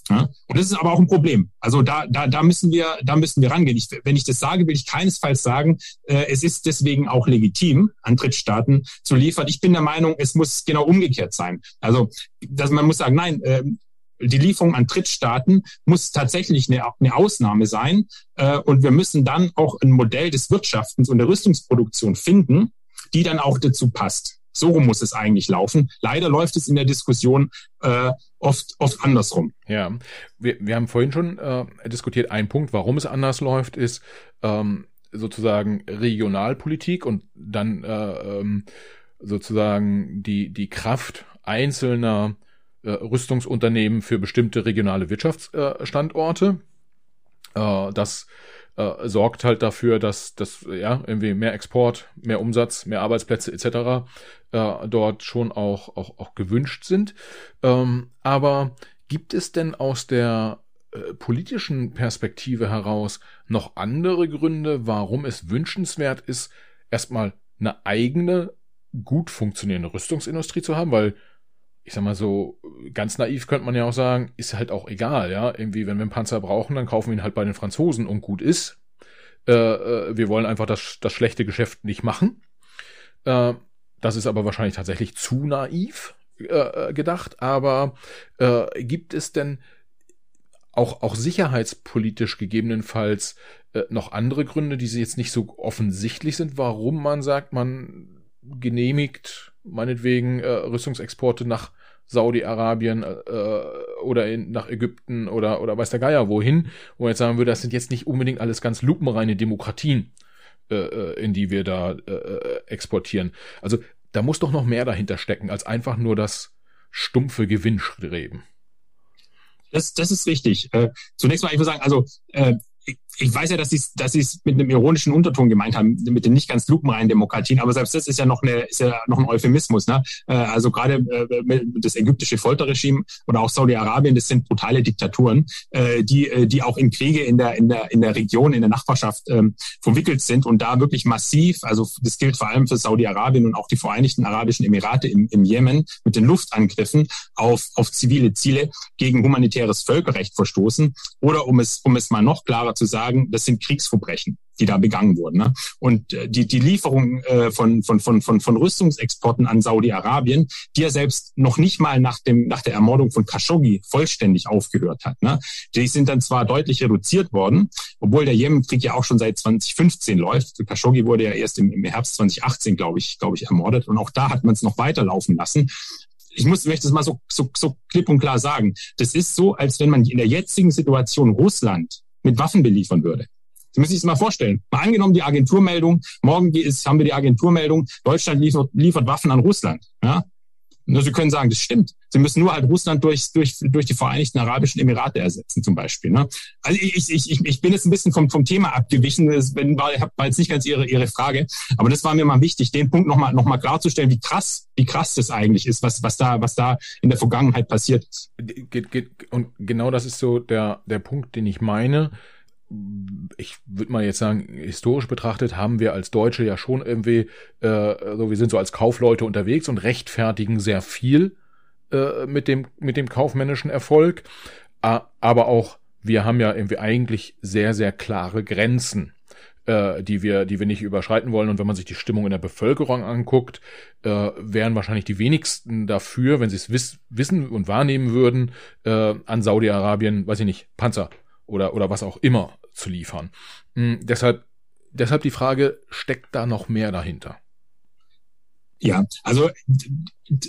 Ja? Und das ist aber auch ein Problem. Also da, da, da müssen wir, da müssen wir rangehen. Ich, wenn ich das sage, will ich keinesfalls sagen, äh, es ist deswegen auch legitim, an Drittstaaten zu liefern. Ich bin der Meinung, es muss genau umgekehrt sein. Also, dass man muss sagen, nein, äh, die Lieferung an Drittstaaten muss tatsächlich eine, eine Ausnahme sein. Äh, und wir müssen dann auch ein Modell des Wirtschaftens und der Rüstungsproduktion finden, die dann auch dazu passt. So rum muss es eigentlich laufen. Leider läuft es in der Diskussion äh, oft, oft andersrum. Ja, wir, wir haben vorhin schon äh, diskutiert, ein Punkt, warum es anders läuft, ist ähm, sozusagen Regionalpolitik und dann äh, ähm, sozusagen die, die Kraft einzelner äh, Rüstungsunternehmen für bestimmte regionale Wirtschaftsstandorte. Äh, das äh, sorgt halt dafür, dass dass ja irgendwie mehr Export, mehr Umsatz, mehr Arbeitsplätze etc. Äh, dort schon auch, auch auch gewünscht sind. Ähm, aber gibt es denn aus der äh, politischen Perspektive heraus noch andere Gründe, warum es wünschenswert ist, erstmal eine eigene gut funktionierende Rüstungsindustrie zu haben, weil ich sag mal so, ganz naiv könnte man ja auch sagen, ist halt auch egal, ja. Irgendwie, wenn wir einen Panzer brauchen, dann kaufen wir ihn halt bei den Franzosen und gut ist. Äh, äh, wir wollen einfach das, das schlechte Geschäft nicht machen. Äh, das ist aber wahrscheinlich tatsächlich zu naiv äh, gedacht. Aber äh, gibt es denn auch, auch sicherheitspolitisch gegebenenfalls äh, noch andere Gründe, die jetzt nicht so offensichtlich sind, warum man sagt, man genehmigt meinetwegen äh, Rüstungsexporte nach Saudi-Arabien äh, oder in, nach Ägypten oder, oder weiß der Geier wohin, wo man jetzt sagen würde, das sind jetzt nicht unbedingt alles ganz lupenreine Demokratien, äh, äh in die wir da äh, äh, exportieren. Also da muss doch noch mehr dahinter stecken, als einfach nur das stumpfe Gewinnstreben. Das, das ist richtig. Äh, zunächst mal, ich würde sagen, also äh, ich weiß ja, dass sie dass es mit einem ironischen Unterton gemeint haben, mit den nicht ganz lupenreinen Demokratien, aber selbst das ist ja noch eine ist ja noch ein Euphemismus. Ne? Äh, also gerade äh, das ägyptische Folterregime oder auch Saudi-Arabien, das sind brutale Diktaturen, äh, die äh, die auch in Kriege in der in der in der Region in der Nachbarschaft ähm, verwickelt sind und da wirklich massiv. Also das gilt vor allem für Saudi-Arabien und auch die Vereinigten Arabischen Emirate im, im Jemen mit den Luftangriffen auf auf zivile Ziele gegen humanitäres Völkerrecht verstoßen oder um es um es mal noch klarer zu sagen, das sind Kriegsverbrechen, die da begangen wurden. Ne? Und äh, die, die Lieferung äh, von, von, von, von, von Rüstungsexporten an Saudi-Arabien, die ja selbst noch nicht mal nach, dem, nach der Ermordung von Khashoggi vollständig aufgehört hat. Ne? Die sind dann zwar deutlich reduziert worden, obwohl der Jemenkrieg ja auch schon seit 2015 läuft. Khashoggi wurde ja erst im, im Herbst 2018, glaube ich, glaube ich, ermordet. Und auch da hat man es noch weiterlaufen lassen ich muss möchte das mal so, so, so klipp und klar sagen. Das ist so, als wenn man in der jetzigen Situation Russland mit Waffen beliefern würde. Sie müssen sich das mal vorstellen. Mal angenommen die Agenturmeldung, morgen ist, haben wir die Agenturmeldung, Deutschland liefert, liefert Waffen an Russland. Ja? Sie können sagen, das stimmt. Sie müssen nur halt Russland durch, durch, durch die Vereinigten Arabischen Emirate ersetzen, zum Beispiel. Ne? Also ich, ich, ich, ich bin jetzt ein bisschen vom, vom Thema abgewichen. Das war, war jetzt nicht ganz Ihre, Ihre Frage. Aber das war mir mal wichtig, den Punkt nochmal noch mal klarzustellen, wie krass, wie krass das eigentlich ist, was, was, da, was da in der Vergangenheit passiert ist. Und genau das ist so der, der Punkt, den ich meine ich würde mal jetzt sagen, historisch betrachtet haben wir als Deutsche ja schon irgendwie, äh, so wir sind so als Kaufleute unterwegs und rechtfertigen sehr viel äh, mit dem mit dem kaufmännischen Erfolg, aber auch wir haben ja irgendwie eigentlich sehr sehr klare Grenzen, äh, die wir die wir nicht überschreiten wollen. Und wenn man sich die Stimmung in der Bevölkerung anguckt, äh, wären wahrscheinlich die wenigsten dafür, wenn sie es wiss, wissen und wahrnehmen würden, äh, an Saudi-Arabien, weiß ich nicht, Panzer oder, oder was auch immer zu liefern. Mhm, deshalb, deshalb die Frage, steckt da noch mehr dahinter? Ja, also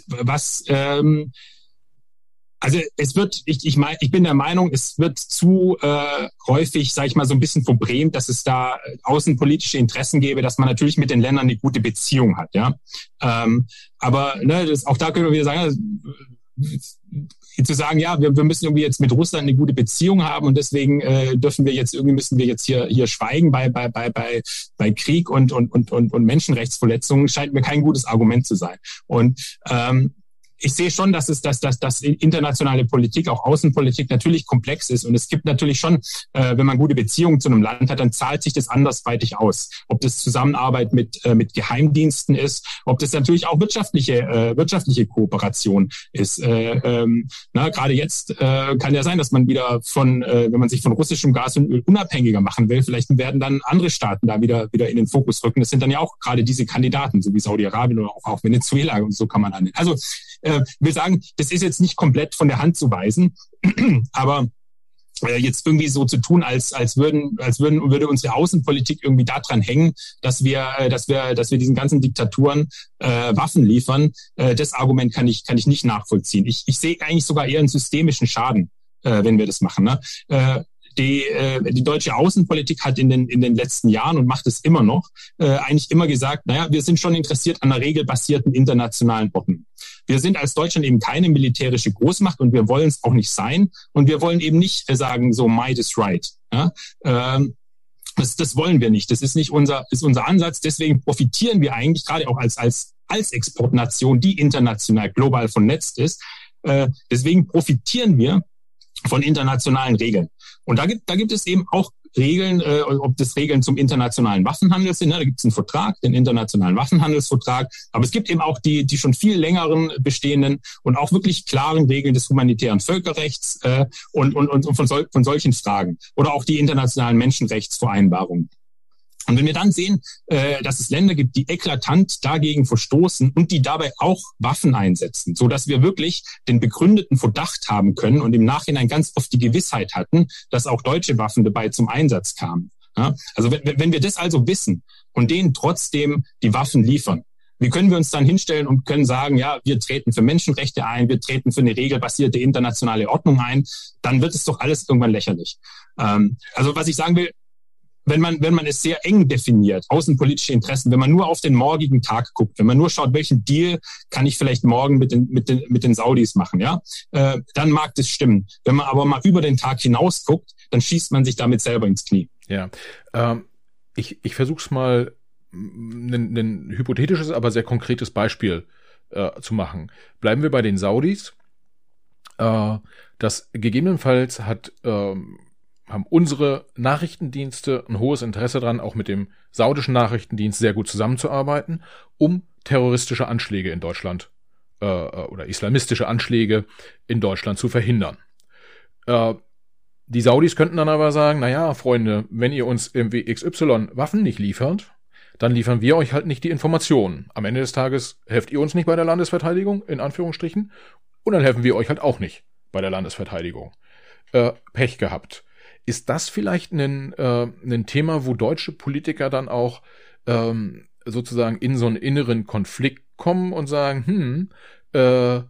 was ähm, also es wird, ich, ich, mein, ich bin der Meinung, es wird zu äh, häufig, sage ich mal, so ein bisschen verbrämt, dass es da außenpolitische Interessen gäbe, dass man natürlich mit den Ländern eine gute Beziehung hat, ja. Ähm, aber ne, das, auch da können wir wieder sagen, zu sagen, ja, wir, wir müssen irgendwie jetzt mit Russland eine gute Beziehung haben und deswegen äh, dürfen wir jetzt irgendwie müssen wir jetzt hier hier schweigen bei bei bei bei bei Krieg und und und und, und Menschenrechtsverletzungen scheint mir kein gutes Argument zu sein. Und ähm, ich sehe schon, dass es, dass, dass, dass internationale Politik, auch Außenpolitik natürlich komplex ist. Und es gibt natürlich schon, äh, wenn man gute Beziehungen zu einem Land hat, dann zahlt sich das andersweitig aus. Ob das Zusammenarbeit mit, äh, mit Geheimdiensten ist, ob das natürlich auch wirtschaftliche, äh, wirtschaftliche Kooperation ist. Äh, ähm, na, gerade jetzt äh, kann ja sein, dass man wieder von, äh, wenn man sich von russischem Gas und Öl unabhängiger machen will, vielleicht werden dann andere Staaten da wieder, wieder in den Fokus rücken. Das sind dann ja auch gerade diese Kandidaten, so wie Saudi-Arabien oder auch, auch Venezuela und so kann man an. Also äh, will sagen, das ist jetzt nicht komplett von der Hand zu weisen, aber äh, jetzt irgendwie so zu tun, als als würden als würden würde unsere Außenpolitik irgendwie daran hängen, dass wir äh, dass wir dass wir diesen ganzen Diktaturen äh, Waffen liefern. Äh, das Argument kann ich kann ich nicht nachvollziehen. Ich ich sehe eigentlich sogar eher einen systemischen Schaden, äh, wenn wir das machen. Ne? Äh, die, äh, die deutsche Außenpolitik hat in den, in den letzten Jahren und macht es immer noch, äh, eigentlich immer gesagt, naja, wir sind schon interessiert an einer regelbasierten internationalen Ordnung. Wir sind als Deutschland eben keine militärische Großmacht und wir wollen es auch nicht sein. Und wir wollen eben nicht äh, sagen, so might is right. Ja? Ähm, das, das wollen wir nicht. Das ist nicht unser, ist unser Ansatz. Deswegen profitieren wir eigentlich gerade auch als, als, als Exportnation, die international global vernetzt ist. Äh, deswegen profitieren wir von internationalen Regeln. Und da gibt, da gibt es eben auch Regeln, äh, ob das Regeln zum internationalen Waffenhandel sind. Ne? Da gibt es einen Vertrag, den internationalen Waffenhandelsvertrag. Aber es gibt eben auch die, die schon viel längeren bestehenden und auch wirklich klaren Regeln des humanitären Völkerrechts äh, und, und, und von, sol von solchen Fragen. Oder auch die internationalen Menschenrechtsvereinbarungen. Und wenn wir dann sehen, äh, dass es Länder gibt, die eklatant dagegen verstoßen und die dabei auch Waffen einsetzen, so dass wir wirklich den begründeten Verdacht haben können und im Nachhinein ganz oft die Gewissheit hatten, dass auch deutsche Waffen dabei zum Einsatz kamen. Also wenn, wenn wir das also wissen und denen trotzdem die Waffen liefern, wie können wir uns dann hinstellen und können sagen, ja, wir treten für Menschenrechte ein, wir treten für eine regelbasierte internationale Ordnung ein, dann wird es doch alles irgendwann lächerlich. Ähm, also was ich sagen will, wenn man, wenn man es sehr eng definiert, außenpolitische Interessen, wenn man nur auf den morgigen Tag guckt, wenn man nur schaut, welchen Deal kann ich vielleicht morgen mit den, mit den, mit den Saudis machen, ja, äh, dann mag das stimmen. Wenn man aber mal über den Tag hinaus guckt, dann schießt man sich damit selber ins Knie. Ja, ähm, ich, ich versuche es mal, ein, ein hypothetisches, aber sehr konkretes Beispiel äh, zu machen. Bleiben wir bei den Saudis. Äh, das gegebenenfalls hat ähm, haben unsere Nachrichtendienste ein hohes Interesse daran, auch mit dem saudischen Nachrichtendienst sehr gut zusammenzuarbeiten, um terroristische Anschläge in Deutschland äh, oder islamistische Anschläge in Deutschland zu verhindern. Äh, die Saudis könnten dann aber sagen, naja, Freunde, wenn ihr uns irgendwie XY Waffen nicht liefert, dann liefern wir euch halt nicht die Informationen. Am Ende des Tages helft ihr uns nicht bei der Landesverteidigung, in Anführungsstrichen, und dann helfen wir euch halt auch nicht bei der Landesverteidigung. Äh, Pech gehabt. Ist das vielleicht ein, äh, ein Thema, wo deutsche Politiker dann auch ähm, sozusagen in so einen inneren Konflikt kommen und sagen, hm, äh,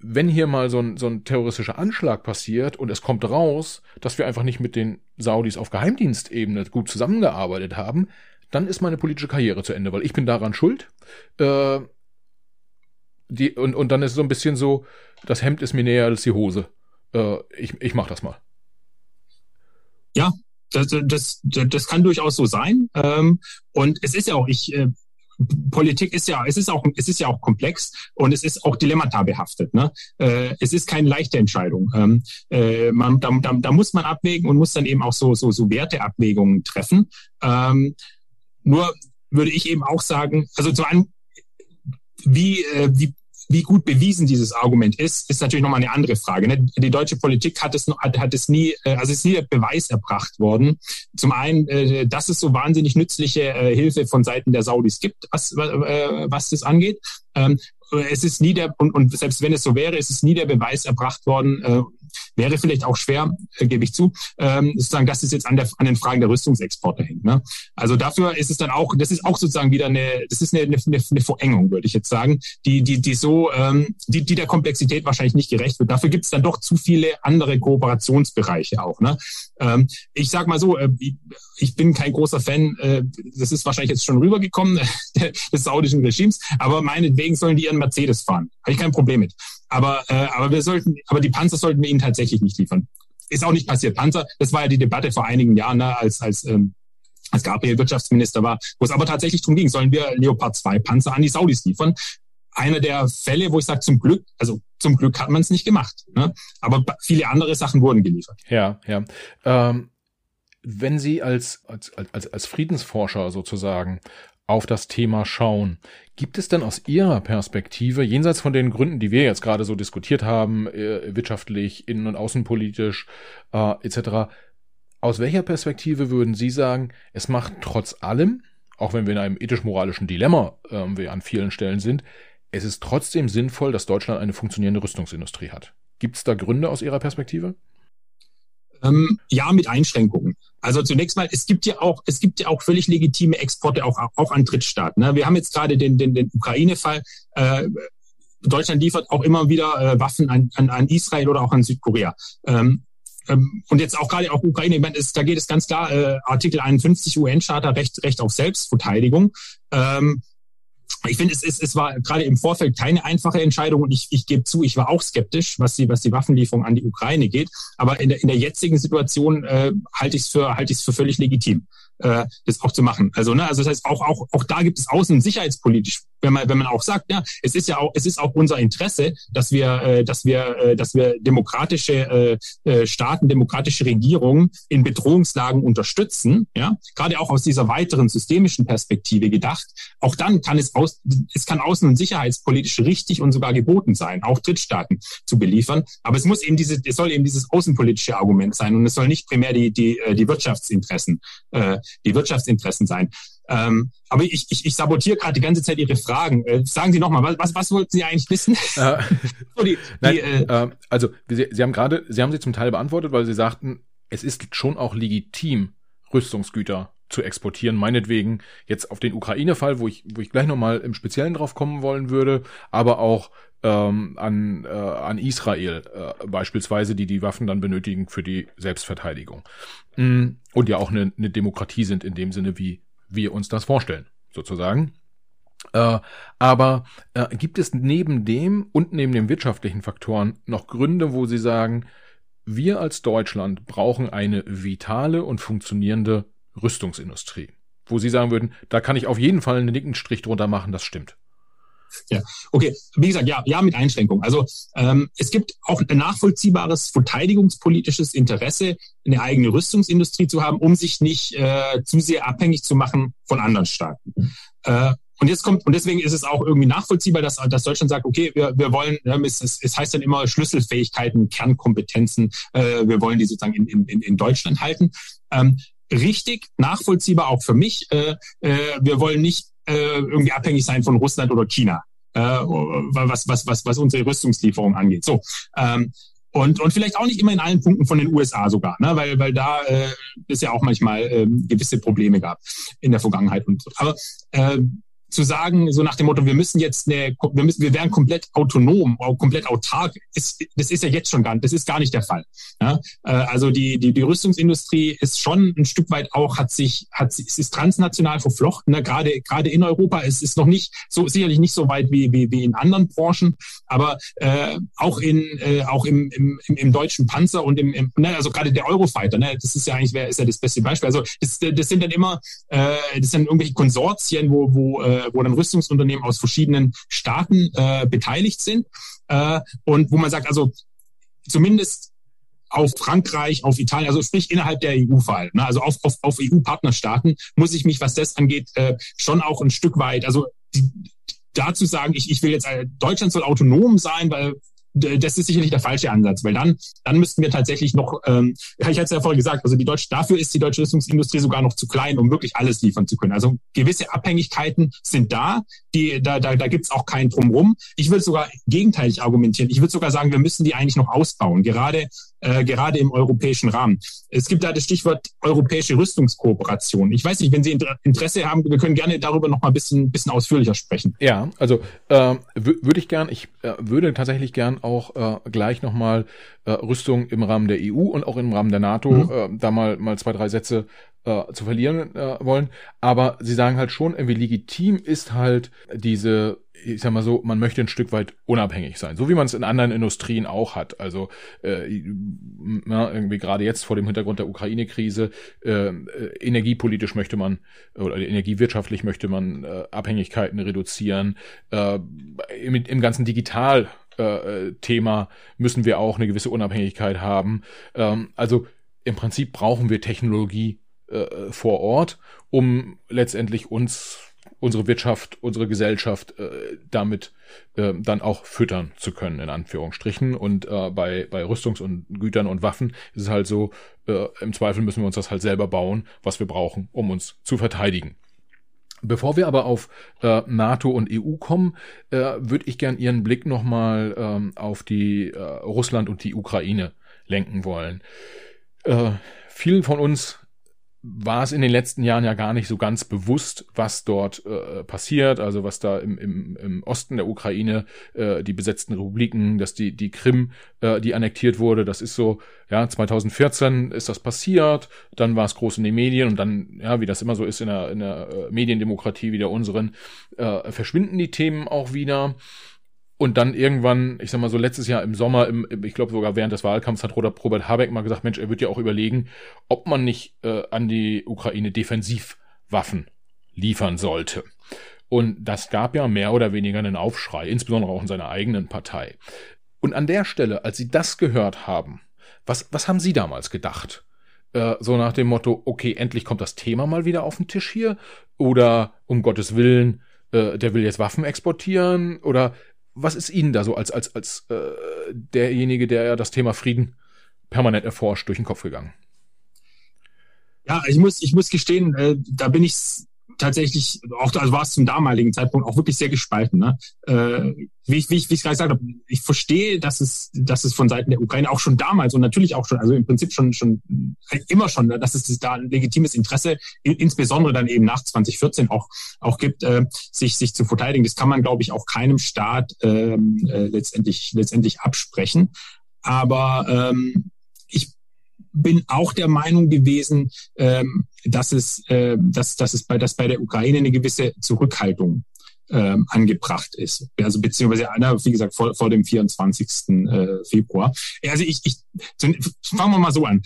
wenn hier mal so ein, so ein terroristischer Anschlag passiert und es kommt raus, dass wir einfach nicht mit den Saudis auf Geheimdienstebene gut zusammengearbeitet haben, dann ist meine politische Karriere zu Ende, weil ich bin daran schuld. Äh, die, und, und dann ist so ein bisschen so, das Hemd ist mir näher als die Hose. Äh, ich, ich mach das mal. Ja, das, das, das kann durchaus so sein. Ähm, und es ist ja auch, ich, äh, Politik ist ja, es ist auch, es ist ja auch komplex und es ist auch dilemmata behaftet. Ne? Äh, es ist keine leichte Entscheidung. Ähm, äh, man, da, da, da muss man abwägen und muss dann eben auch so, so, so Werteabwägungen treffen. Ähm, nur würde ich eben auch sagen, also zu einem, wie, äh, wie wie gut bewiesen dieses Argument ist, ist natürlich nochmal eine andere Frage. Ne? Die deutsche Politik hat es, hat, hat es nie, äh, also es ist nie der Beweis erbracht worden. Zum einen, äh, dass es so wahnsinnig nützliche äh, Hilfe von Seiten der Saudis gibt, was, was das angeht. Ähm, es ist nie der, und, und selbst wenn es so wäre, ist es nie der Beweis erbracht worden, wäre vielleicht auch schwer, äh, gebe ich zu, ähm, sozusagen, dass es jetzt an, der, an den Fragen der Rüstungsexporte hängt. Ne? Also dafür ist es dann auch, das ist auch sozusagen wieder eine, das ist eine, eine, eine Verengung, würde ich jetzt sagen, die, die, die so, ähm, die, die der Komplexität wahrscheinlich nicht gerecht wird. Dafür gibt es dann doch zu viele andere Kooperationsbereiche auch. Ne? Ähm, ich sag mal so, äh, ich bin kein großer Fan, äh, das ist wahrscheinlich jetzt schon rübergekommen, des saudischen Regimes, aber meinetwegen sollen die ihren Mercedes fahren. Habe ich kein Problem mit. Aber, äh, aber wir sollten, aber die Panzer sollten wir ihnen tatsächlich nicht liefern. Ist auch nicht passiert. Panzer, das war ja die Debatte vor einigen Jahren, ne, als, als ähm, als Gabriel Wirtschaftsminister war, wo es aber tatsächlich darum ging, sollen wir Leopard 2 Panzer an die Saudis liefern? Einer der Fälle, wo ich sage, zum Glück, also zum Glück hat man es nicht gemacht. Ne? Aber viele andere Sachen wurden geliefert. Ja, ja. Ähm, wenn Sie als, als, als, als Friedensforscher sozusagen auf das Thema schauen. Gibt es denn aus Ihrer Perspektive, jenseits von den Gründen, die wir jetzt gerade so diskutiert haben, äh, wirtschaftlich, innen- und außenpolitisch äh, etc., aus welcher Perspektive würden Sie sagen, es macht trotz allem, auch wenn wir in einem ethisch-moralischen Dilemma äh, wir an vielen Stellen sind, es ist trotzdem sinnvoll, dass Deutschland eine funktionierende Rüstungsindustrie hat? Gibt es da Gründe aus Ihrer Perspektive? Ähm, ja, mit Einschränkungen. Also zunächst mal, es gibt ja auch, es gibt ja auch völlig legitime Exporte auch, auch an Drittstaaten. Ne? Wir haben jetzt gerade den, den, den Ukraine-Fall. Äh, Deutschland liefert auch immer wieder äh, Waffen an, an, an Israel oder auch an Südkorea. Ähm, ähm, und jetzt auch gerade auch Ukraine, ich meine, ist, da geht es ganz klar, äh, Artikel 51 UN-Charta, Recht, Recht auf Selbstverteidigung. Ähm, ich finde, es, es, es war gerade im Vorfeld keine einfache Entscheidung und ich, ich gebe zu, ich war auch skeptisch, was die, was die Waffenlieferung an die Ukraine geht. Aber in der, in der jetzigen Situation äh, halte ich es für, halte ich für völlig legitim äh, das auch zu machen. Also, ne, also das heißt, auch, auch, auch da gibt es außen- sicherheitspolitisch, wenn man, wenn man auch sagt, ja, es ist ja auch, es ist auch unser Interesse, dass wir, äh, dass wir, äh, dass wir demokratische äh, äh, Staaten, demokratische Regierungen in Bedrohungslagen unterstützen, ja, gerade auch aus dieser weiteren systemischen Perspektive gedacht. Auch dann kann es aus, es kann außen- und sicherheitspolitisch richtig und sogar geboten sein, auch Drittstaaten zu beliefern. Aber es muss eben diese, es soll eben dieses außenpolitische Argument sein und es soll nicht primär die, die, äh, die Wirtschaftsinteressen äh, die Wirtschaftsinteressen sein. Ähm, aber ich, ich, ich sabotiere gerade die ganze Zeit Ihre Fragen. Äh, sagen Sie nochmal, was, was, was wollten Sie eigentlich wissen? Äh, so die, nein, die, äh, äh, also Sie, Sie haben gerade, Sie haben sie zum Teil beantwortet, weil Sie sagten, es ist schon auch legitim, Rüstungsgüter zu exportieren. Meinetwegen jetzt auf den Ukraine-Fall, wo ich, wo ich gleich nochmal im Speziellen drauf kommen wollen würde, aber auch ähm, an, äh, an Israel äh, beispielsweise, die die Waffen dann benötigen für die Selbstverteidigung. Mm, und ja auch eine, eine Demokratie sind in dem Sinne, wie wir uns das vorstellen, sozusagen. Äh, aber äh, gibt es neben dem und neben den wirtschaftlichen Faktoren noch Gründe, wo Sie sagen, wir als Deutschland brauchen eine vitale und funktionierende Rüstungsindustrie? Wo Sie sagen würden, da kann ich auf jeden Fall einen dicken Strich drunter machen, das stimmt. Ja, okay. Wie gesagt, ja, ja, mit Einschränkung. Also ähm, es gibt auch ein nachvollziehbares verteidigungspolitisches Interesse, eine eigene Rüstungsindustrie zu haben, um sich nicht äh, zu sehr abhängig zu machen von anderen Staaten. Äh, und jetzt kommt, und deswegen ist es auch irgendwie nachvollziehbar, dass, dass Deutschland sagt, okay, wir, wir wollen, es, es, es heißt dann immer Schlüsselfähigkeiten, Kernkompetenzen, äh, wir wollen die sozusagen in, in, in Deutschland halten. Ähm, richtig, nachvollziehbar auch für mich. Äh, äh, wir wollen nicht äh, irgendwie abhängig sein von Russland oder China, äh, was, was, was, was unsere Rüstungslieferung angeht. So. Ähm, und, und vielleicht auch nicht immer in allen Punkten von den USA sogar, ne? weil, weil da äh, es ja auch manchmal ähm, gewisse Probleme gab in der Vergangenheit. Und, aber äh, zu sagen, so nach dem Motto, wir müssen jetzt eine, wir müssen, wir werden komplett autonom, komplett autark, ist, das ist ja jetzt schon gar, das ist gar nicht der Fall. Ja? Äh, also die, die, die Rüstungsindustrie ist schon ein Stück weit auch, hat sich, hat, es ist transnational verflochten, ne? gerade, gerade in Europa. Es ist noch nicht so, sicherlich nicht so weit wie, wie, wie in anderen Branchen, aber äh, auch in, äh, auch im, im, im, im deutschen Panzer und im, im ne? also gerade der Eurofighter, ne? das ist ja eigentlich, wer ist ja das beste Beispiel. Also das, das sind dann immer, äh, das sind irgendwelche Konsortien, wo, wo äh, äh, wo dann Rüstungsunternehmen aus verschiedenen Staaten äh, beteiligt sind äh, und wo man sagt, also zumindest auf Frankreich, auf Italien, also sprich innerhalb der EU fall, ne? also auf, auf, auf EU-Partnerstaaten, muss ich mich, was das angeht, äh, schon auch ein Stück weit, also die, dazu sagen, ich, ich will jetzt, äh, Deutschland soll autonom sein, weil das ist sicherlich der falsche Ansatz, weil dann, dann müssten wir tatsächlich noch, ähm, ich hatte es ja vorher gesagt, also die deutsche, dafür ist die deutsche Rüstungsindustrie sogar noch zu klein, um wirklich alles liefern zu können. Also gewisse Abhängigkeiten sind da, die, da, da, da gibt's auch keinen Drumrum. Ich würde sogar gegenteilig argumentieren. Ich würde sogar sagen, wir müssen die eigentlich noch ausbauen, gerade, äh, gerade im europäischen Rahmen. Es gibt da das Stichwort europäische Rüstungskooperation. Ich weiß nicht, wenn Sie Interesse haben, wir können gerne darüber noch mal ein bisschen, bisschen ausführlicher sprechen. Ja, also äh, würde ich gern, ich äh, würde tatsächlich gern auch äh, gleich nochmal äh, Rüstung im Rahmen der EU und auch im Rahmen der NATO mhm. äh, da mal, mal zwei, drei Sätze äh, zu verlieren äh, wollen. Aber sie sagen halt schon, irgendwie legitim ist halt diese ich sag mal so, man möchte ein Stück weit unabhängig sein, so wie man es in anderen Industrien auch hat. Also äh, na, irgendwie gerade jetzt vor dem Hintergrund der Ukraine-Krise, äh, energiepolitisch möchte man oder energiewirtschaftlich möchte man äh, Abhängigkeiten reduzieren. Äh, im, Im ganzen Digital äh, Thema müssen wir auch eine gewisse Unabhängigkeit haben. Ähm, also im Prinzip brauchen wir Technologie äh, vor Ort, um letztendlich uns unsere Wirtschaft, unsere Gesellschaft äh, damit äh, dann auch füttern zu können, in Anführungsstrichen. Und äh, bei, bei Rüstungs- und Gütern und Waffen ist es halt so, äh, im Zweifel müssen wir uns das halt selber bauen, was wir brauchen, um uns zu verteidigen. Bevor wir aber auf äh, NATO und EU kommen, äh, würde ich gern Ihren Blick nochmal ähm, auf die äh, Russland und die Ukraine lenken wollen. Äh, vielen von uns war es in den letzten Jahren ja gar nicht so ganz bewusst, was dort äh, passiert, also was da im, im, im Osten der Ukraine äh, die besetzten Republiken, dass die die Krim, äh, die annektiert wurde, das ist so, ja, 2014 ist das passiert, dann war es groß in den Medien und dann, ja, wie das immer so ist in der, in der äh, Mediendemokratie wie der unseren, äh, verschwinden die Themen auch wieder. Und dann irgendwann, ich sag mal so letztes Jahr im Sommer, im, ich glaube sogar während des Wahlkampfs hat Robert Habeck mal gesagt, Mensch, er wird ja auch überlegen, ob man nicht äh, an die Ukraine Defensivwaffen liefern sollte. Und das gab ja mehr oder weniger einen Aufschrei, insbesondere auch in seiner eigenen Partei. Und an der Stelle, als Sie das gehört haben, was, was haben Sie damals gedacht? Äh, so nach dem Motto, okay, endlich kommt das Thema mal wieder auf den Tisch hier? Oder um Gottes Willen, äh, der will jetzt Waffen exportieren? Oder was ist Ihnen da so als, als, als äh, derjenige, der ja das Thema Frieden permanent erforscht, durch den Kopf gegangen? Ja, ich muss, ich muss gestehen, äh, da bin ich tatsächlich, auch also war es zum damaligen Zeitpunkt auch wirklich sehr gespalten. Ne? Äh, wie ich, wie wie ich gerade gesagt habe, ich verstehe, dass es, dass es von Seiten der Ukraine auch schon damals und natürlich auch schon, also im Prinzip schon, schon immer schon, dass es da ein legitimes Interesse, insbesondere dann eben nach 2014 auch, auch gibt, äh, sich, sich zu verteidigen. Das kann man, glaube ich, auch keinem Staat ähm, äh, letztendlich, letztendlich absprechen. Aber ähm, bin auch der Meinung gewesen, ähm, dass es, äh, dass, dass es bei, dass bei der Ukraine eine gewisse Zurückhaltung ähm, angebracht ist. Also beziehungsweise einer, wie gesagt, vor, vor dem 24. Äh, Februar. Also ich, ich fangen wir mal so an.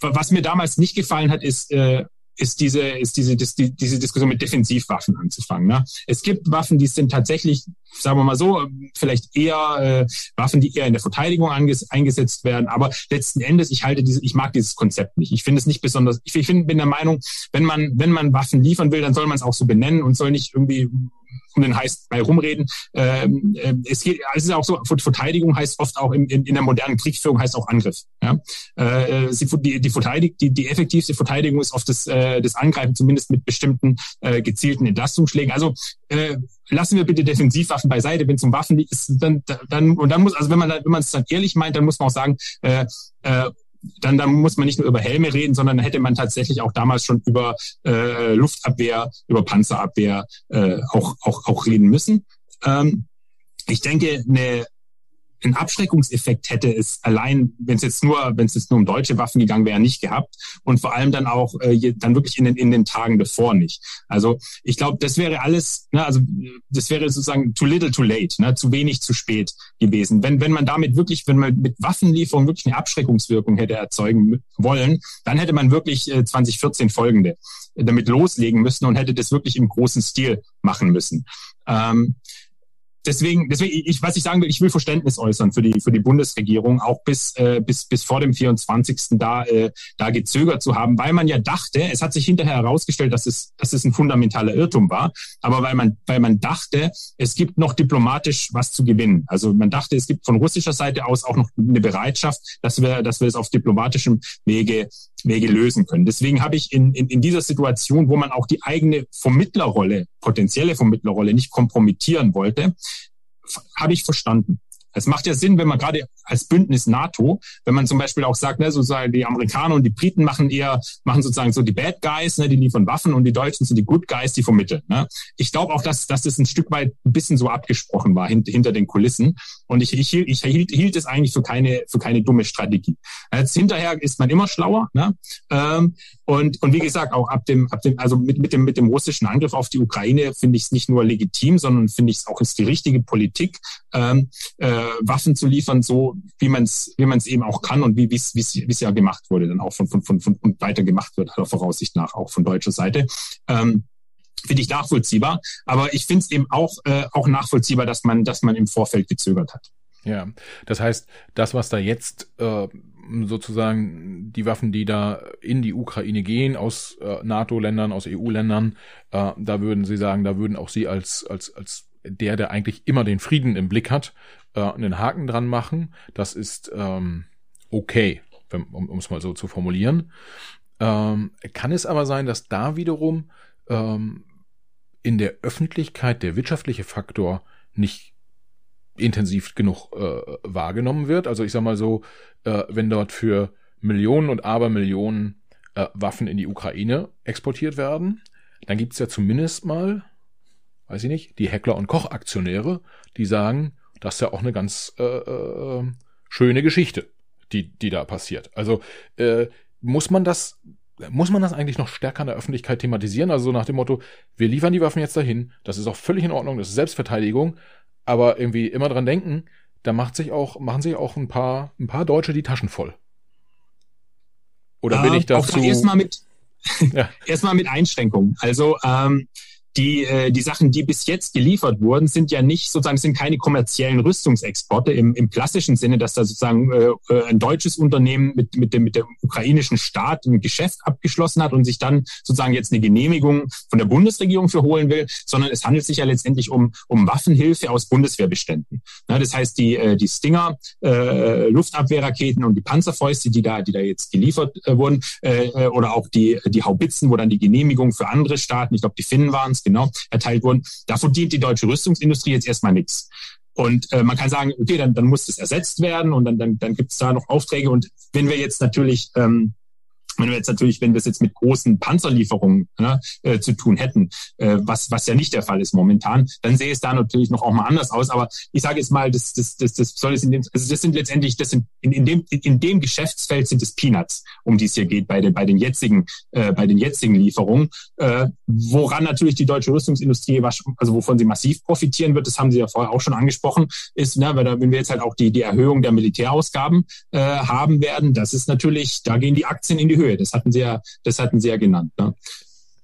Was mir damals nicht gefallen hat, ist, äh, ist diese, ist diese, die, diese Diskussion mit Defensivwaffen anzufangen. Ne? Es gibt Waffen, die sind tatsächlich, sagen wir mal so, vielleicht eher äh, Waffen, die eher in der Verteidigung anges eingesetzt werden. Aber letzten Endes, ich halte diese, ich mag dieses Konzept nicht. Ich finde es nicht besonders, ich, ich find, bin der Meinung, wenn man, wenn man Waffen liefern will, dann soll man es auch so benennen und soll nicht irgendwie um den heißt bei rumreden. Ähm, äh, es geht, es ist auch so, Verteidigung heißt oft auch in, in, in der modernen Kriegsführung heißt auch Angriff. Ja? Äh, die, die, Verteidig die, die effektivste Verteidigung ist oft das, äh, das Angreifen, zumindest mit bestimmten äh, gezielten Entlastungsschlägen. Also äh, lassen wir bitte Defensivwaffen beiseite, wenn es um Waffen ist, dann, dann und dann muss, also wenn man wenn es dann ehrlich meint, dann muss man auch sagen, äh, äh, dann, dann muss man nicht nur über Helme reden, sondern hätte man tatsächlich auch damals schon über äh, Luftabwehr, über Panzerabwehr äh, auch, auch, auch reden müssen. Ähm, ich denke, eine einen Abschreckungseffekt hätte es allein, wenn es jetzt nur, wenn es jetzt nur um deutsche Waffen gegangen wäre, nicht gehabt und vor allem dann auch äh, dann wirklich in den in den Tagen davor nicht. Also ich glaube, das wäre alles, ne, also das wäre sozusagen too little, too late, ne, zu wenig, zu spät gewesen. Wenn wenn man damit wirklich, wenn man mit Waffenlieferung wirklich eine Abschreckungswirkung hätte erzeugen wollen, dann hätte man wirklich äh, 2014 folgende damit loslegen müssen und hätte das wirklich im großen Stil machen müssen. Ähm, deswegen, deswegen, ich, was ich sagen will, ich will Verständnis äußern für die, für die Bundesregierung, auch bis, äh, bis, bis vor dem 24. da, äh, da gezögert zu haben, weil man ja dachte, es hat sich hinterher herausgestellt, dass es, dass es ein fundamentaler Irrtum war, aber weil man, weil man dachte, es gibt noch diplomatisch was zu gewinnen. Also man dachte, es gibt von russischer Seite aus auch noch eine Bereitschaft, dass wir, dass wir es auf diplomatischem Wege, Wege lösen können. Deswegen habe ich in, in, in dieser Situation, wo man auch die eigene Vermittlerrolle, potenzielle Vermittlerrolle nicht kompromittieren wollte, habe ich verstanden. Es macht ja Sinn, wenn man gerade als Bündnis NATO, wenn man zum Beispiel auch sagt, ne, sozusagen die Amerikaner und die Briten machen eher, machen sozusagen so die Bad Guys, ne, die liefern Waffen und die Deutschen sind die Good Guys, die vermitteln. Ne. Ich glaube auch, dass, dass das ein Stück weit ein bisschen so abgesprochen war hinter, hinter den Kulissen. Und ich, ich, ich hielt, hielt es eigentlich für keine, für keine dumme Strategie. Jetzt hinterher ist man immer schlauer. Ne? Ähm, und, und wie gesagt, auch ab dem, ab dem, also mit, mit dem, mit dem russischen Angriff auf die Ukraine finde ich es nicht nur legitim, sondern finde ich es auch ist die richtige Politik, ähm, äh, Waffen zu liefern, so wie man es, wie man es eben auch kann und wie wie es ja gemacht wurde, dann auch von, von, von, von und weiter gemacht wird, aller Voraussicht nach auch von deutscher Seite. Ähm, finde ich nachvollziehbar. Aber ich finde es eben auch, äh, auch nachvollziehbar, dass man, dass man im Vorfeld gezögert hat. Ja, das heißt, das, was da jetzt äh, sozusagen die Waffen, die da in die Ukraine gehen, aus äh, NATO-Ländern, aus EU-Ländern, äh, da würden Sie sagen, da würden auch Sie als, als, als der, der eigentlich immer den Frieden im Blick hat, äh, einen Haken dran machen. Das ist ähm, okay, wenn, um es mal so zu formulieren. Ähm, kann es aber sein, dass da wiederum ähm, in der Öffentlichkeit der wirtschaftliche Faktor nicht intensiv genug äh, wahrgenommen wird. Also ich sag mal so, äh, wenn dort für Millionen und Abermillionen äh, Waffen in die Ukraine exportiert werden, dann gibt's ja zumindest mal, weiß ich nicht, die Heckler und Koch-Aktionäre, die sagen, das ist ja auch eine ganz äh, äh, schöne Geschichte, die, die da passiert. Also äh, muss man das muss man das eigentlich noch stärker in der Öffentlichkeit thematisieren? Also so nach dem Motto, wir liefern die Waffen jetzt dahin, das ist auch völlig in Ordnung, das ist Selbstverteidigung, aber irgendwie immer dran denken, da macht sich auch, machen sich auch ein paar, ein paar Deutsche die Taschen voll. Oder bin äh, ich dazu? Erstmal mit, ja. erstmal mit Einschränkungen. Also ähm, die, äh, die Sachen, die bis jetzt geliefert wurden, sind ja nicht sozusagen, sind keine kommerziellen Rüstungsexporte im, im klassischen Sinne, dass da sozusagen äh, äh, ein deutsches Unternehmen mit, mit, dem, mit dem ukrainischen Staat ein Geschäft abgeschlossen hat und sich dann sozusagen jetzt eine Genehmigung von der Bundesregierung für holen will, sondern es handelt sich ja letztendlich um, um Waffenhilfe aus Bundeswehrbeständen. Ja, das heißt, die, äh, die Stinger, äh, Luftabwehrraketen und die Panzerfäuste, die da, die da jetzt geliefert äh, wurden, äh, äh oder auch die, die Haubitzen, wo dann die Genehmigung für andere Staaten, ich glaube, die Finnen waren es, genau, erteilt wurden. Davon dient die deutsche Rüstungsindustrie jetzt erstmal nichts. Und äh, man kann sagen, okay, dann, dann muss das ersetzt werden und dann, dann, dann gibt es da noch Aufträge. Und wenn wir jetzt natürlich ähm, wenn wir jetzt natürlich, wenn wir es jetzt mit großen Panzerlieferungen ne, äh, zu tun hätten, äh, was, was ja nicht der Fall ist momentan, dann sehe es da natürlich noch auch mal anders aus. Aber ich sage jetzt mal, das, das, das, das soll es in dem, also das sind letztendlich, das sind in, in dem in dem Geschäftsfeld sind es Peanuts, um die es hier geht bei den bei den jetzigen äh, bei den jetzigen Lieferungen, äh, woran natürlich die deutsche Rüstungsindustrie, also wovon sie massiv profitieren wird, das haben Sie ja vorher auch schon angesprochen, ist, ne, wenn wir jetzt halt auch die die Erhöhung der Militärausgaben äh, haben werden, das ist natürlich, da gehen die Aktien in die Höhe. Höhe. Das hatten Sie ja, das hatten Sie ja genannt. Ne?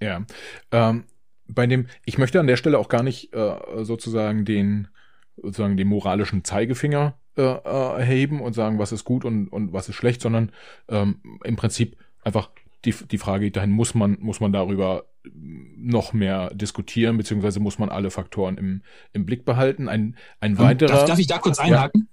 Ja. Ähm, bei dem, ich möchte an der Stelle auch gar nicht äh, sozusagen den sozusagen den moralischen Zeigefinger äh, erheben und sagen, was ist gut und, und was ist schlecht, sondern ähm, im Prinzip einfach die, die Frage dahin, muss man, muss man darüber noch mehr diskutieren, beziehungsweise muss man alle Faktoren im, im Blick behalten. Ein, ein weiterer. Darf, darf ich da kurz einhaken?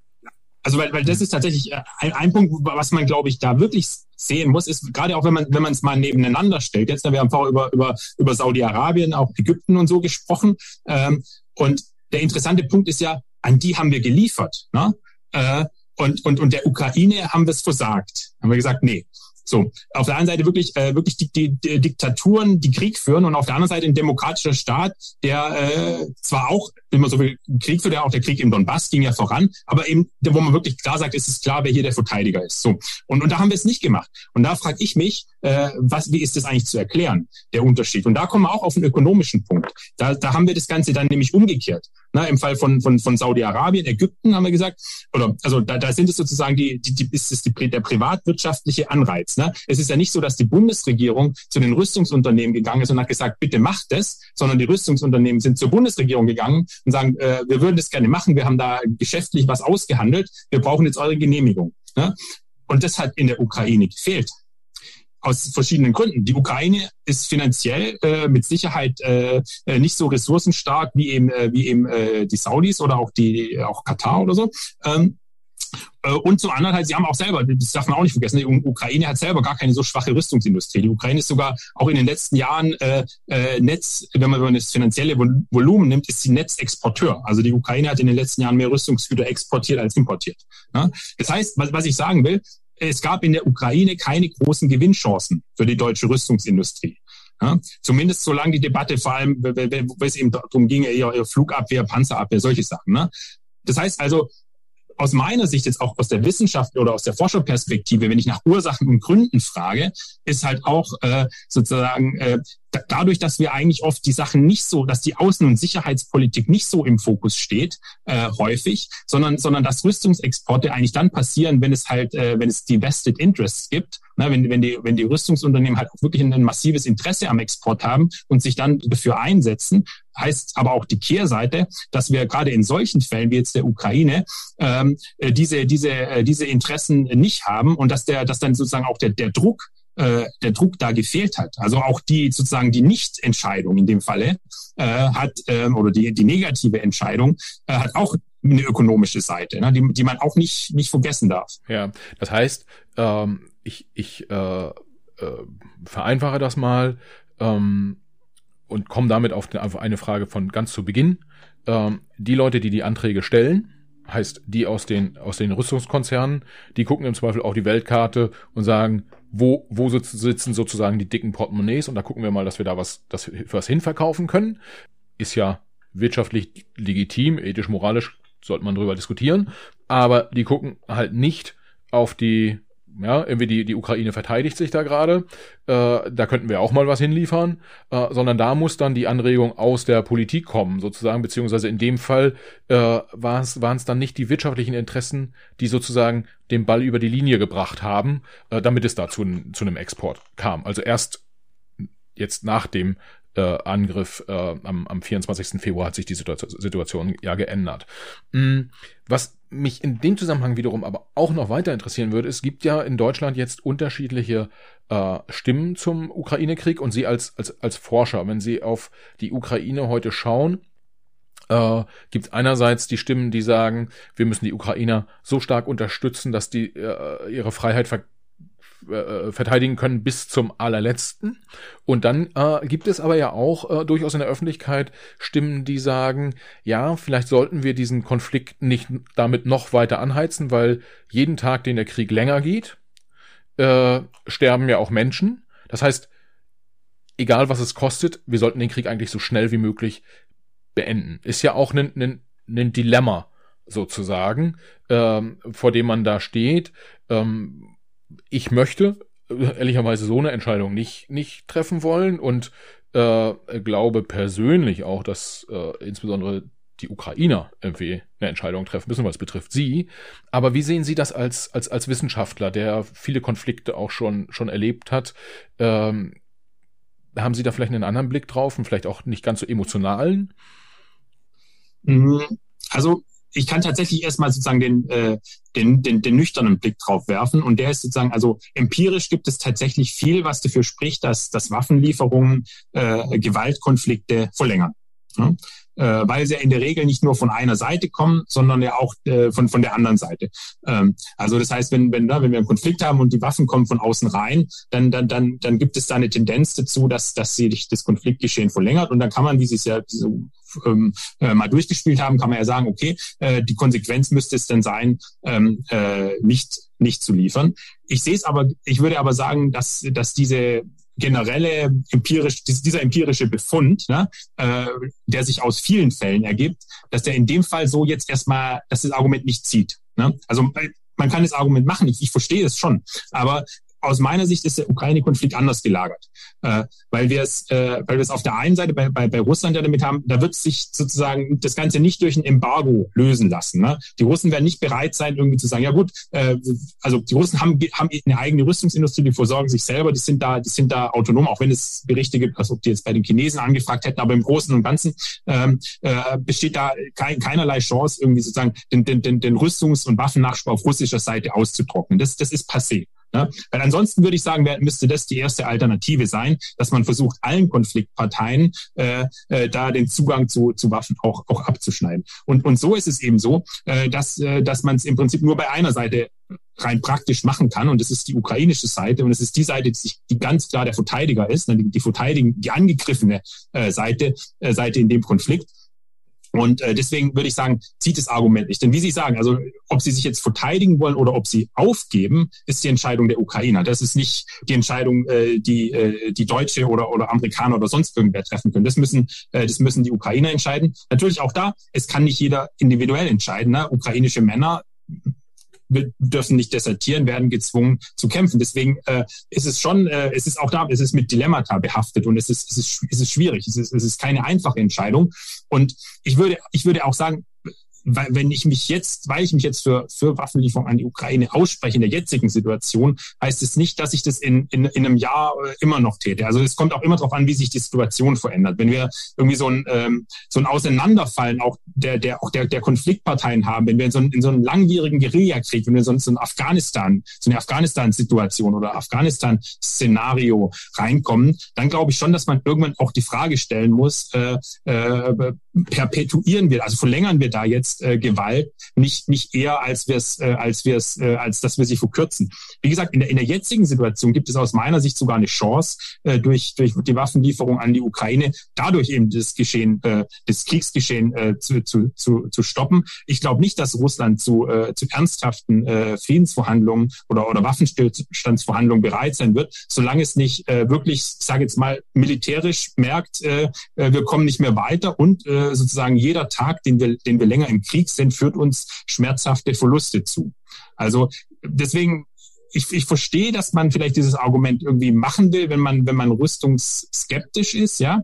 Also weil, weil das ist tatsächlich äh, ein, ein Punkt, was man, glaube ich, da wirklich sehen muss, ist gerade auch, wenn man wenn man es mal nebeneinander stellt. Jetzt, wir haben vorher über über über Saudi-Arabien, auch Ägypten und so gesprochen. Ähm, und der interessante Punkt ist ja, an die haben wir geliefert. Ne? Äh, und, und, und der Ukraine haben wir es versagt. Haben wir gesagt, nee, so, auf der einen Seite wirklich, äh, wirklich die, die, die Diktaturen, die Krieg führen und auf der anderen Seite ein demokratischer Staat, der äh, zwar auch immer so viel Krieg führt, ja auch der Krieg im Donbass ging ja voran, aber eben, wo man wirklich klar sagt, ist es klar, wer hier der Verteidiger ist. So. Und, und da haben wir es nicht gemacht. Und da frage ich mich, äh, was, wie ist das eigentlich zu erklären, der Unterschied? Und da kommen wir auch auf einen ökonomischen Punkt. Da, da haben wir das Ganze dann nämlich umgekehrt. Na, Im Fall von, von, von Saudi-Arabien, Ägypten haben wir gesagt, oder also da, da sind es sozusagen die, die, die ist es die, der privatwirtschaftliche Anreiz. Ne? Es ist ja nicht so, dass die Bundesregierung zu den Rüstungsunternehmen gegangen ist und hat gesagt, bitte macht das, sondern die Rüstungsunternehmen sind zur Bundesregierung gegangen und sagen, äh, wir würden das gerne machen, wir haben da geschäftlich was ausgehandelt, wir brauchen jetzt eure Genehmigung. Ne? Und das hat in der Ukraine gefehlt aus verschiedenen Gründen. Die Ukraine ist finanziell äh, mit Sicherheit äh, äh, nicht so ressourcenstark wie eben äh, wie eben äh, die Saudis oder auch die auch Katar oder so. Ähm, Äh, und zum anderen halt, sie haben auch selber, das darf man auch nicht vergessen, die Ukraine hat selber gar keine so schwache Rüstungsindustrie. Die Ukraine ist sogar auch in den letzten Jahren äh, äh, Netz, wenn man das finanzielle Volumen nimmt, ist sie Netzexporteur. Also die Ukraine hat in den letzten Jahren mehr Rüstungsgüter exportiert als importiert. Ja? Das heißt, was, was ich sagen will, es gab in der Ukraine keine großen Gewinnchancen für die deutsche Rüstungsindustrie. Ja, zumindest solange die Debatte vor allem, wo es eben darum ging, eher Flugabwehr, Panzerabwehr, solche Sachen. Ne? Das heißt also, aus meiner Sicht jetzt auch aus der Wissenschaft oder aus der Forscherperspektive, wenn ich nach Ursachen und Gründen frage, ist halt auch äh, sozusagen äh, dadurch, dass wir eigentlich oft die Sachen nicht so, dass die Außen- und Sicherheitspolitik nicht so im Fokus steht, äh, häufig, sondern, sondern dass Rüstungsexporte eigentlich dann passieren, wenn es halt, äh, wenn es die Vested Interests gibt, ne, wenn, wenn, die, wenn die Rüstungsunternehmen halt auch wirklich ein massives Interesse am Export haben und sich dann dafür einsetzen, heißt aber auch die Kehrseite, dass wir gerade in solchen Fällen wie jetzt der Ukraine ähm, äh, diese diese äh, diese Interessen nicht haben und dass der dass dann sozusagen auch der der Druck äh, der Druck da gefehlt hat. Also auch die sozusagen die Nichtentscheidung in dem Falle äh, hat ähm, oder die die negative Entscheidung äh, hat auch eine ökonomische Seite, ne, die, die man auch nicht nicht vergessen darf. Ja, das heißt, ähm, ich ich äh, äh, vereinfache das mal. Ähm, und komme damit auf eine Frage von ganz zu Beginn. Ähm, die Leute, die die Anträge stellen, heißt die aus den, aus den Rüstungskonzernen, die gucken im Zweifel auf die Weltkarte und sagen, wo, wo sitzen sozusagen die dicken Portemonnaies und da gucken wir mal, dass wir da was, dass was hinverkaufen können. Ist ja wirtschaftlich legitim, ethisch, moralisch sollte man drüber diskutieren, aber die gucken halt nicht auf die ja, irgendwie die, die Ukraine verteidigt sich da gerade, äh, da könnten wir auch mal was hinliefern, äh, sondern da muss dann die Anregung aus der Politik kommen, sozusagen, beziehungsweise in dem Fall äh, waren es dann nicht die wirtschaftlichen Interessen, die sozusagen den Ball über die Linie gebracht haben, äh, damit es da zu, zu einem Export kam. Also erst jetzt nach dem Angriff äh, am, am 24. Februar hat sich die Situation ja geändert. Mhm. Was mich in dem Zusammenhang wiederum aber auch noch weiter interessieren würde, es gibt ja in Deutschland jetzt unterschiedliche äh, Stimmen zum Ukraine-Krieg und Sie als, als, als Forscher, wenn Sie auf die Ukraine heute schauen, äh, gibt einerseits die Stimmen, die sagen, wir müssen die Ukrainer so stark unterstützen, dass die äh, ihre Freiheit ver äh, verteidigen können bis zum allerletzten. Und dann äh, gibt es aber ja auch äh, durchaus in der Öffentlichkeit Stimmen, die sagen, ja, vielleicht sollten wir diesen Konflikt nicht damit noch weiter anheizen, weil jeden Tag, den der Krieg länger geht, äh, sterben ja auch Menschen. Das heißt, egal was es kostet, wir sollten den Krieg eigentlich so schnell wie möglich beenden. Ist ja auch ein, ein, ein Dilemma sozusagen, ähm, vor dem man da steht. Ähm, ich möchte ehrlicherweise so eine Entscheidung nicht, nicht treffen wollen und äh, glaube persönlich auch, dass äh, insbesondere die Ukrainer irgendwie eine Entscheidung treffen müssen, weil es betrifft sie. Aber wie sehen Sie das als, als, als Wissenschaftler, der viele Konflikte auch schon, schon erlebt hat? Ähm, haben Sie da vielleicht einen anderen Blick drauf und vielleicht auch nicht ganz so emotionalen? Mhm. Also ich kann tatsächlich erstmal sozusagen den, äh, den, den, den nüchternen Blick drauf werfen. Und der ist sozusagen, also empirisch gibt es tatsächlich viel, was dafür spricht, dass, dass Waffenlieferungen äh, Gewaltkonflikte verlängern. Ja? Äh, weil sie ja in der Regel nicht nur von einer Seite kommen, sondern ja auch äh, von, von der anderen Seite. Ähm, also das heißt, wenn, wenn, ne, wenn wir einen Konflikt haben und die Waffen kommen von außen rein, dann, dann, dann, dann gibt es da eine Tendenz dazu, dass, dass sich das Konfliktgeschehen verlängert. Und dann kann man, wie Sie es ja so ähm, äh, mal durchgespielt haben, kann man ja sagen, okay, äh, die Konsequenz müsste es dann sein, ähm, äh, nicht nicht zu liefern. Ich sehe es aber, ich würde aber sagen, dass, dass diese generelle empirisch, dieser empirische Befund, ne, äh, der sich aus vielen Fällen ergibt, dass der in dem Fall so jetzt erstmal, dass das Argument nicht zieht. Ne? Also äh, man kann das Argument machen, ich, ich verstehe es schon, aber aus meiner Sicht ist der Ukraine-Konflikt anders gelagert, äh, weil wir es, äh, weil wir es auf der einen Seite bei, bei, bei Russland ja damit haben, da wird sich sozusagen das Ganze nicht durch ein Embargo lösen lassen. Ne? Die Russen werden nicht bereit sein, irgendwie zu sagen, ja gut, äh, also die Russen haben, haben eine eigene Rüstungsindustrie, die versorgen sich selber, die sind da, die sind da autonom, auch wenn es Berichte gibt, als ob die jetzt bei den Chinesen angefragt hätten, aber im Großen und Ganzen ähm, äh, besteht da kein, keinerlei Chance, irgendwie sozusagen den, den, den, den Rüstungs- und Waffennachschub auf russischer Seite auszutrocknen. Das, das ist passé. Ne? Weil ansonsten würde ich sagen, müsste das die erste Alternative sein, dass man versucht, allen Konfliktparteien äh, äh, da den Zugang zu, zu Waffen auch, auch abzuschneiden. Und, und so ist es eben so, äh, dass, äh, dass man es im Prinzip nur bei einer Seite rein praktisch machen kann. Und das ist die ukrainische Seite. Und es ist die Seite, die, die ganz klar der Verteidiger ist, ne? die, die verteidigen, die angegriffene äh, Seite, äh, Seite in dem Konflikt. Und äh, deswegen würde ich sagen, zieht das Argument nicht. Denn wie Sie sagen, also ob Sie sich jetzt verteidigen wollen oder ob Sie aufgeben, ist die Entscheidung der Ukrainer. Das ist nicht die Entscheidung, äh, die äh, die Deutsche oder oder Amerikaner oder sonst irgendwer treffen können. Das müssen äh, das müssen die Ukrainer entscheiden. Natürlich auch da, es kann nicht jeder individuell entscheiden. Ne? Ukrainische Männer wir dürfen nicht desertieren, werden gezwungen zu kämpfen. Deswegen äh, ist es schon, äh, es ist auch da, es ist mit Dilemmata behaftet und es ist, es ist, es ist schwierig. Es ist, es ist keine einfache Entscheidung. Und ich würde, ich würde auch sagen, wenn ich mich jetzt, weil ich mich jetzt für, für Waffenlieferung an die Ukraine ausspreche in der jetzigen Situation, heißt es nicht, dass ich das in, in, in einem Jahr äh, immer noch täte. Also es kommt auch immer darauf an, wie sich die Situation verändert. Wenn wir irgendwie so ein, ähm, so ein Auseinanderfallen auch der, der, auch der, der Konfliktparteien haben, wenn wir in so, einen, in so einen langwierigen Guerillakrieg, wenn wir so, so ein Afghanistan, so eine Afghanistan-Situation oder Afghanistan-Szenario reinkommen, dann glaube ich schon, dass man irgendwann auch die Frage stellen muss, äh, äh, perpetuieren wir, also verlängern wir da jetzt äh, Gewalt nicht nicht eher als wir es äh, als wir es äh, als dass wir sie verkürzen. Wie gesagt, in der in der jetzigen Situation gibt es aus meiner Sicht sogar eine Chance äh, durch durch die Waffenlieferung an die Ukraine dadurch eben das Geschehen äh, das Kriegsgeschehen äh, zu, zu, zu, zu stoppen. Ich glaube nicht, dass Russland zu äh, zu ernsthaften äh, Friedensverhandlungen oder oder Waffenstillstandsverhandlungen bereit sein wird, solange es nicht äh, wirklich, ich sage jetzt mal militärisch merkt, äh, äh wir kommen nicht mehr weiter und äh, sozusagen jeder Tag, den wir, den wir länger im Krieg sind, führt uns schmerzhafte Verluste zu. Also deswegen ich, ich verstehe, dass man vielleicht dieses Argument irgendwie machen will, wenn man, wenn man rüstungsskeptisch ist, ja.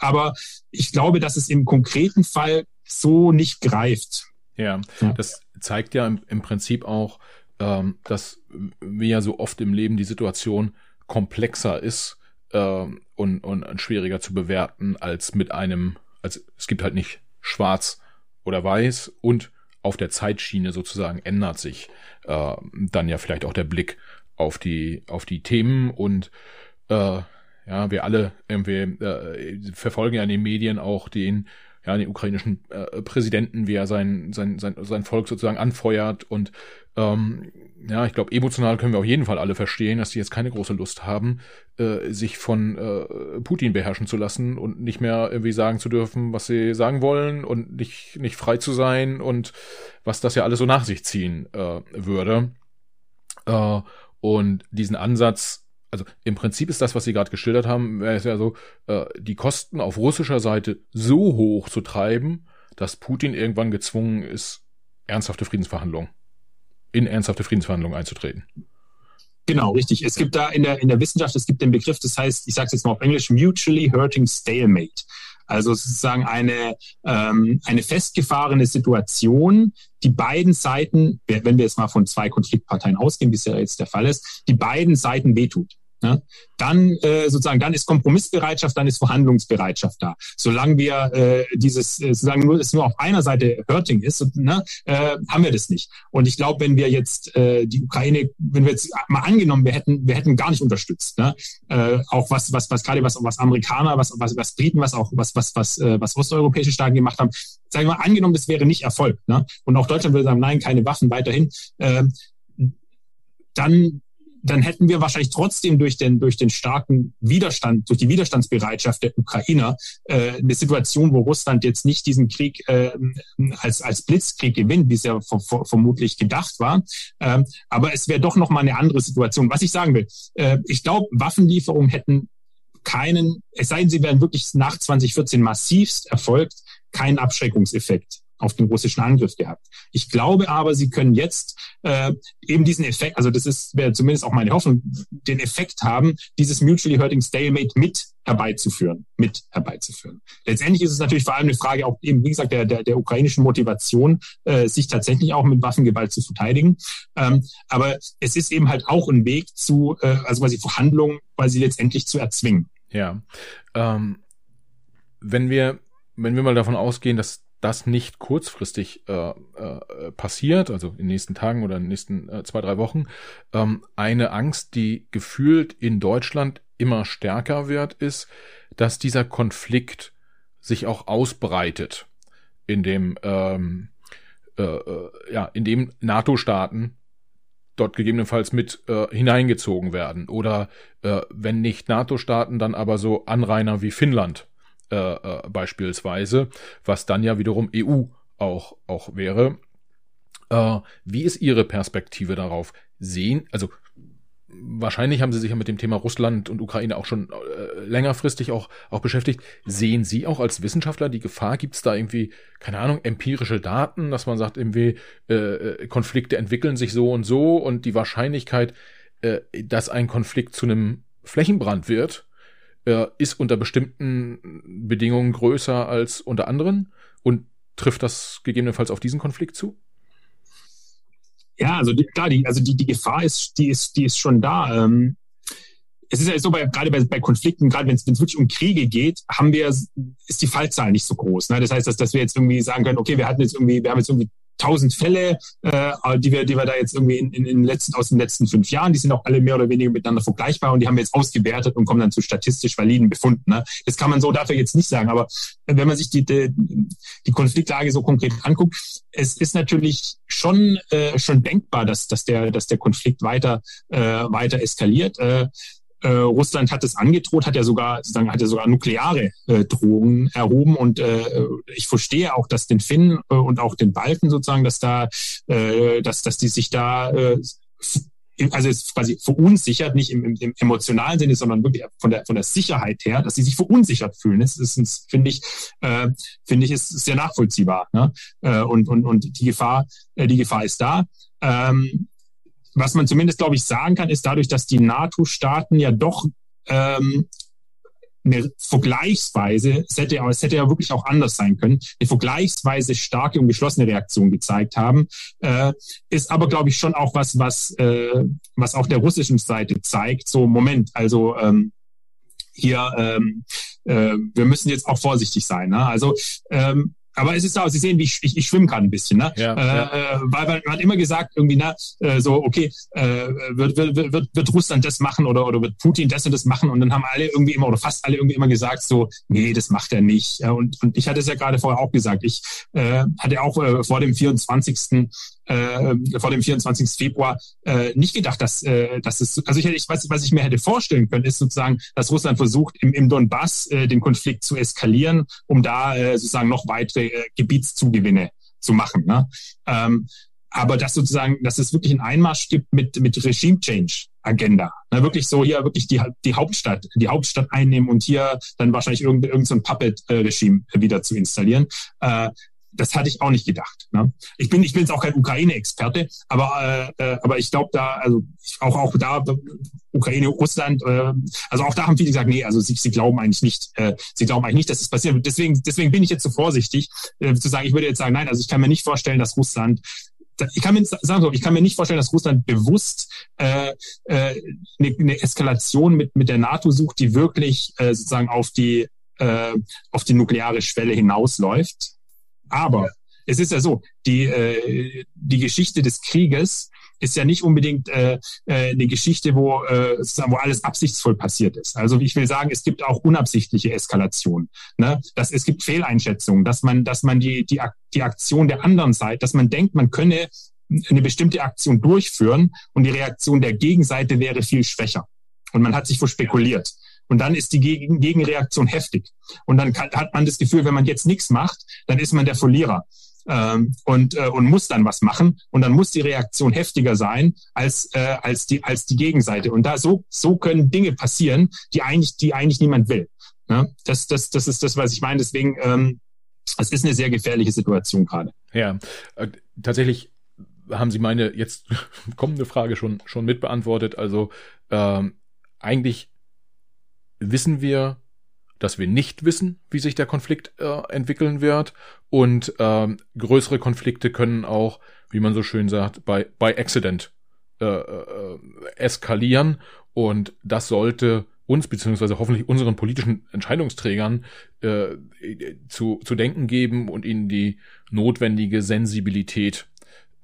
Aber ich glaube, dass es im konkreten Fall so nicht greift. Ja, ja. das zeigt ja im, im Prinzip auch, ähm, dass wie ja so oft im Leben die Situation komplexer ist ähm, und, und schwieriger zu bewerten als mit einem also es gibt halt nicht schwarz oder weiß und auf der Zeitschiene sozusagen ändert sich äh, dann ja vielleicht auch der Blick auf die auf die Themen und äh, ja wir alle irgendwie äh, verfolgen ja in den Medien auch den ja den ukrainischen äh, Präsidenten wie er sein sein sein sein Volk sozusagen anfeuert und ähm, ja, ich glaube, emotional können wir auf jeden Fall alle verstehen, dass die jetzt keine große Lust haben, äh, sich von äh, Putin beherrschen zu lassen und nicht mehr irgendwie sagen zu dürfen, was sie sagen wollen und nicht, nicht frei zu sein und was das ja alles so nach sich ziehen äh, würde. Äh, und diesen Ansatz, also im Prinzip ist das, was Sie gerade geschildert haben, wäre es ja so, äh, die Kosten auf russischer Seite so hoch zu treiben, dass Putin irgendwann gezwungen ist, ernsthafte Friedensverhandlungen in ernsthafte Friedensverhandlungen einzutreten. Genau, richtig. Es gibt da in der, in der Wissenschaft, es gibt den Begriff, das heißt, ich sage es jetzt mal auf Englisch, mutually hurting stalemate. Also sozusagen eine, ähm, eine festgefahrene Situation, die beiden Seiten, wenn wir jetzt mal von zwei Konfliktparteien ausgehen, wie es ja jetzt der Fall ist, die beiden Seiten wehtut. Ne? Dann äh, sozusagen, dann ist Kompromissbereitschaft, dann ist Verhandlungsbereitschaft da. Solange wir äh, dieses, äh, solange nur, es nur auf einer Seite Hurting ist, ne, äh, haben wir das nicht. Und ich glaube, wenn wir jetzt äh, die Ukraine, wenn wir jetzt mal angenommen, wir hätten, wir hätten gar nicht unterstützt, ne? äh, auch was, was, was gerade was, was Amerikaner, was, was, was Briten, was auch was, was, was, äh, was osteuropäische Staaten gemacht haben, sagen wir mal, angenommen, das wäre nicht Erfolg, ne? Und auch Deutschland würde sagen, nein, keine Waffen weiterhin. Äh, dann dann hätten wir wahrscheinlich trotzdem durch den, durch den starken Widerstand, durch die Widerstandsbereitschaft der Ukrainer äh, eine Situation, wo Russland jetzt nicht diesen Krieg äh, als, als Blitzkrieg gewinnt, wie es ja vermutlich gedacht war. Ähm, aber es wäre doch nochmal eine andere Situation. Was ich sagen will, äh, ich glaube, Waffenlieferungen hätten keinen, es sei denn, sie wären wirklich nach 2014 massivst erfolgt, keinen Abschreckungseffekt auf den russischen Angriff gehabt. Ich glaube aber, sie können jetzt äh, eben diesen Effekt, also das wäre zumindest auch meine Hoffnung, den Effekt haben, dieses mutually hurting stalemate mit herbeizuführen, mit herbeizuführen. Letztendlich ist es natürlich vor allem eine Frage auch eben, wie gesagt, der, der, der ukrainischen Motivation, äh, sich tatsächlich auch mit Waffengewalt zu verteidigen. Ähm, aber es ist eben halt auch ein Weg zu, äh, also quasi Verhandlungen, sie letztendlich zu erzwingen. Ja. Ähm, wenn wir, wenn wir mal davon ausgehen, dass das nicht kurzfristig äh, äh, passiert, also in den nächsten Tagen oder in den nächsten äh, zwei, drei Wochen, ähm, eine Angst, die gefühlt in Deutschland immer stärker wird, ist, dass dieser Konflikt sich auch ausbreitet, in dem ähm, äh, äh, ja, in dem NATO-Staaten dort gegebenenfalls mit äh, hineingezogen werden. Oder äh, wenn nicht NATO-Staaten, dann aber so Anrainer wie Finnland äh, äh, beispielsweise, was dann ja wiederum EU auch, auch wäre. Äh, wie ist Ihre Perspektive darauf? Sehen, also wahrscheinlich haben Sie sich ja mit dem Thema Russland und Ukraine auch schon äh, längerfristig auch, auch beschäftigt. Sehen Sie auch als Wissenschaftler die Gefahr? Gibt es da irgendwie, keine Ahnung, empirische Daten, dass man sagt, irgendwie äh, äh, Konflikte entwickeln sich so und so und die Wahrscheinlichkeit, äh, dass ein Konflikt zu einem Flächenbrand wird, äh, ist unter bestimmten Bedingungen größer als unter anderen? Und trifft das gegebenenfalls auf diesen Konflikt zu? Ja, also die, klar, die, also die, die Gefahr ist, die ist, die ist schon da. Ähm, es ist ja so, bei, gerade bei, bei Konflikten, gerade wenn es wirklich um Kriege geht, haben wir, ist die Fallzahl nicht so groß. Ne? Das heißt, dass, dass wir jetzt irgendwie sagen können, okay, wir hatten jetzt irgendwie, wir haben jetzt irgendwie tausend Fälle, äh, die wir, die wir da jetzt irgendwie in, in, in letzten, aus den letzten fünf Jahren, die sind auch alle mehr oder weniger miteinander vergleichbar und die haben wir jetzt ausgewertet und kommen dann zu statistisch validen Befunden. Ne? Das kann man so dafür jetzt nicht sagen, aber wenn man sich die, die, die Konfliktlage so konkret anguckt, es ist natürlich schon äh, schon denkbar, dass, dass der dass der Konflikt weiter äh, weiter eskaliert. Äh, äh, Russland hat es angedroht, hat ja sogar, sozusagen, hat ja sogar nukleare äh, Drohungen erhoben. Und äh, ich verstehe auch, dass den Finnen äh, und auch den Balten sozusagen, dass da, äh, dass, dass die sich da äh, also jetzt quasi verunsichert, nicht im, im, im emotionalen Sinne, sondern wirklich von der von der Sicherheit her, dass sie sich verunsichert fühlen. Das ist, finde ich, äh, finde ich, ist sehr nachvollziehbar. Ne? Äh, und und und die Gefahr, äh, die Gefahr ist da. Ähm, was man zumindest, glaube ich, sagen kann, ist dadurch, dass die NATO-Staaten ja doch ähm, eine vergleichsweise, es hätte, es hätte ja wirklich auch anders sein können, eine vergleichsweise starke und geschlossene Reaktion gezeigt haben, äh, ist aber, glaube ich, schon auch was, was, äh, was auch der russischen Seite zeigt. So, Moment, also ähm, hier, ähm, äh, wir müssen jetzt auch vorsichtig sein. Ne? Also ähm, aber es ist auch, Sie sehen, wie ich, ich, ich schwimme gerade ein bisschen, ne? Ja, äh, ja. Äh, weil man, man hat immer gesagt, irgendwie, na, äh, so, okay, äh, wird, wird, wird, wird Russland das machen oder, oder wird Putin das und das machen? Und dann haben alle irgendwie immer, oder fast alle irgendwie immer gesagt, so, nee, das macht er nicht. Und, und ich hatte es ja gerade vorher auch gesagt, ich äh, hatte auch äh, vor dem 24 äh, vor dem 24. Februar äh, nicht gedacht, dass, äh, dass es, also ich, ich weiß, was ich mir hätte vorstellen können, ist sozusagen, dass Russland versucht, im, im Donbass äh, den Konflikt zu eskalieren, um da äh, sozusagen noch weitere äh, Gebietszugewinne zu machen. Ne? Ähm, aber dass sozusagen, dass es wirklich einen Einmarsch gibt mit, mit Regime Change Agenda. Ne, wirklich so hier wirklich die, die Hauptstadt, die Hauptstadt einnehmen und hier dann wahrscheinlich irgendein, irgendein so Puppet-Regime wieder zu installieren. Äh, das hatte ich auch nicht gedacht. Ne? Ich bin, ich bin jetzt auch kein Ukraine-Experte, aber, äh, äh, aber ich glaube da, also auch auch da Ukraine, Russland, äh, also auch da haben viele gesagt, nee, also sie, sie glauben eigentlich nicht, äh, sie glauben eigentlich nicht, dass es passiert. Deswegen, deswegen bin ich jetzt so vorsichtig äh, zu sagen, ich würde jetzt sagen, nein, also ich kann mir nicht vorstellen, dass Russland ich kann mir sagen so, ich kann mir nicht vorstellen, dass Russland bewusst äh, äh, eine, eine Eskalation mit mit der NATO sucht, die wirklich äh, sozusagen auf die äh, auf die nukleare Schwelle hinausläuft. Aber es ist ja so, die, äh, die Geschichte des Krieges ist ja nicht unbedingt äh, äh, eine Geschichte, wo, äh, wo alles absichtsvoll passiert ist. Also ich will sagen, es gibt auch unabsichtliche Eskalation. Ne? Dass, es gibt Fehleinschätzungen, dass man, dass man die, die, die Aktion der anderen Seite, dass man denkt, man könne eine bestimmte Aktion durchführen und die Reaktion der Gegenseite wäre viel schwächer. Und man hat sich verspekuliert. Und dann ist die Gegen Gegenreaktion heftig. Und dann kann, hat man das Gefühl, wenn man jetzt nichts macht, dann ist man der Verlierer. Ähm, und, äh, und muss dann was machen. Und dann muss die Reaktion heftiger sein als, äh, als, die, als die Gegenseite. Und da so, so können Dinge passieren, die eigentlich, die eigentlich niemand will. Ja? Das, das, das ist das, was ich meine. Deswegen, ähm, es ist eine sehr gefährliche Situation gerade. Ja, äh, tatsächlich haben Sie meine jetzt kommende Frage schon, schon mitbeantwortet. Also ähm, eigentlich wissen wir, dass wir nicht wissen, wie sich der Konflikt äh, entwickeln wird. Und ähm, größere Konflikte können auch, wie man so schön sagt, bei, by accident äh, äh, eskalieren. Und das sollte uns beziehungsweise hoffentlich unseren politischen Entscheidungsträgern äh, zu, zu denken geben und ihnen die notwendige Sensibilität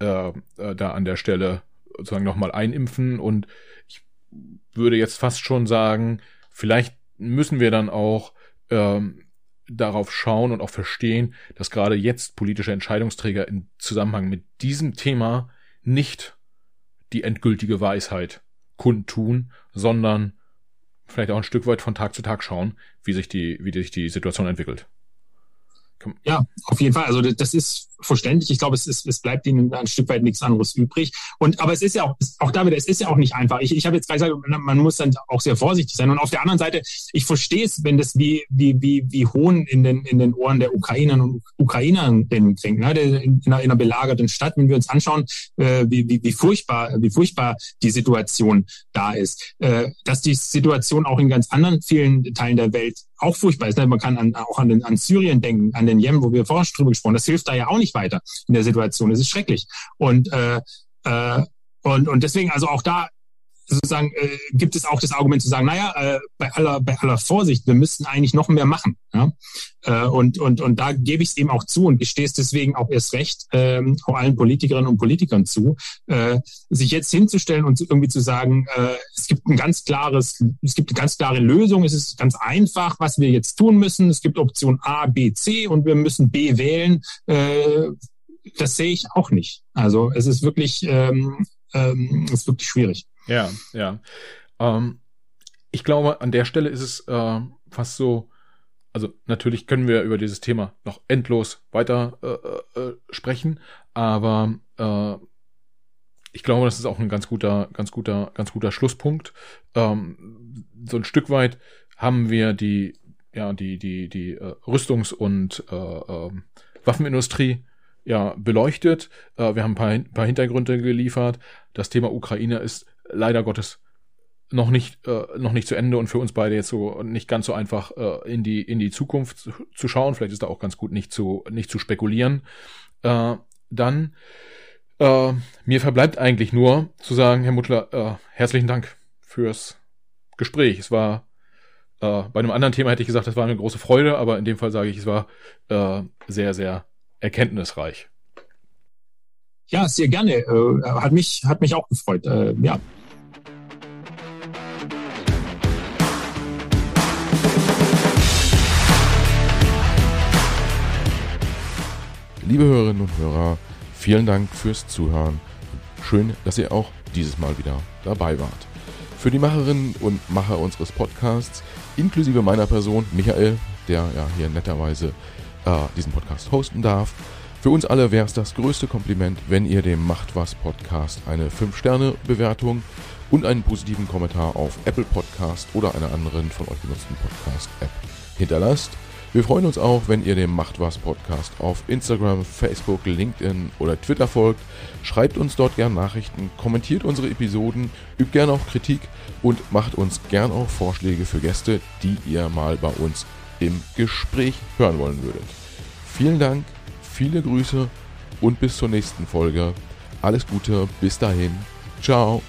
äh, äh, da an der Stelle sozusagen nochmal einimpfen. Und ich würde jetzt fast schon sagen, vielleicht müssen wir dann auch ähm, darauf schauen und auch verstehen, dass gerade jetzt politische Entscheidungsträger im Zusammenhang mit diesem Thema nicht die endgültige Weisheit kundtun, sondern vielleicht auch ein Stück weit von Tag zu Tag schauen, wie sich die, wie sich die Situation entwickelt. Ja, auf jeden Fall. Also das ist verständlich. Ich glaube, es, ist, es bleibt ihnen ein Stück weit nichts anderes übrig. Und aber es ist ja auch, auch da wieder, es ist ja auch nicht einfach. Ich, ich habe jetzt gerade gesagt, man muss dann auch sehr vorsichtig sein. Und auf der anderen Seite, ich verstehe es, wenn das wie, wie, wie, wie Hohn in den, in den Ohren der Ukrainer und Ukrainerinnen klingt, ne? in, einer, in einer belagerten Stadt, wenn wir uns anschauen, äh, wie, wie, wie furchtbar, wie furchtbar die Situation da ist. Äh, dass die Situation auch in ganz anderen vielen Teilen der Welt auch furchtbar ist. Ne? Man kann an, auch an, den, an Syrien denken, an den Jemen, wo wir vorher drüber gesprochen haben. Das hilft da ja auch nicht weiter in der Situation. Es ist schrecklich. Und, äh, äh, und, und deswegen, also auch da sozusagen äh, gibt es auch das Argument zu sagen, naja, äh, bei aller bei aller Vorsicht, wir müssten eigentlich noch mehr machen. Ja? Äh, und und und da gebe ich es eben auch zu und gestehe es deswegen auch erst recht ähm, auch allen Politikerinnen und Politikern zu, äh, sich jetzt hinzustellen und irgendwie zu sagen, äh, es gibt ein ganz klares, es gibt eine ganz klare Lösung, es ist ganz einfach, was wir jetzt tun müssen. Es gibt Option A, B, C und wir müssen B wählen. Äh, das sehe ich auch nicht. Also es ist wirklich, ähm, ähm, es ist wirklich schwierig. Ja, ja. Ähm, ich glaube, an der Stelle ist es äh, fast so, also natürlich können wir über dieses Thema noch endlos weiter äh, äh, sprechen, aber äh, ich glaube, das ist auch ein ganz guter, ganz guter, ganz guter Schlusspunkt. Ähm, so ein Stück weit haben wir die, ja, die, die, die äh, Rüstungs- und äh, äh, Waffenindustrie ja beleuchtet. Äh, wir haben ein paar, ein paar Hintergründe geliefert. Das Thema Ukraine ist leider Gottes noch nicht äh, noch nicht zu Ende und für uns beide jetzt so nicht ganz so einfach äh, in die in die Zukunft zu, zu, schauen. Vielleicht ist da auch ganz gut nicht zu nicht zu spekulieren. Äh, dann äh, mir verbleibt eigentlich nur zu sagen, Herr Muttler, äh, herzlichen Dank fürs Gespräch. Es war äh, bei einem anderen Thema hätte ich gesagt, das war eine große Freude, aber in dem Fall sage ich, es war sehr sehr erkenntnisreich. Ja, sehr gerne. Hat mich hat mich auch gefreut. Ja. Liebe Hörerinnen und Hörer, vielen Dank fürs Zuhören. Schön, dass ihr auch dieses Mal wieder dabei wart. Für die Macherinnen und Macher unseres Podcasts, inklusive meiner Person, Michael, der ja hier netterweise äh, diesen Podcast hosten darf, für uns alle wäre es das größte Kompliment, wenn ihr dem Macht was Podcast eine 5-Sterne-Bewertung und einen positiven Kommentar auf Apple Podcast oder einer anderen von euch genutzten Podcast-App hinterlasst. Wir freuen uns auch, wenn ihr dem Macht was Podcast auf Instagram, Facebook, LinkedIn oder Twitter folgt. Schreibt uns dort gern Nachrichten, kommentiert unsere Episoden, übt gern auch Kritik und macht uns gern auch Vorschläge für Gäste, die ihr mal bei uns im Gespräch hören wollen würdet. Vielen Dank, viele Grüße und bis zur nächsten Folge. Alles Gute, bis dahin. Ciao.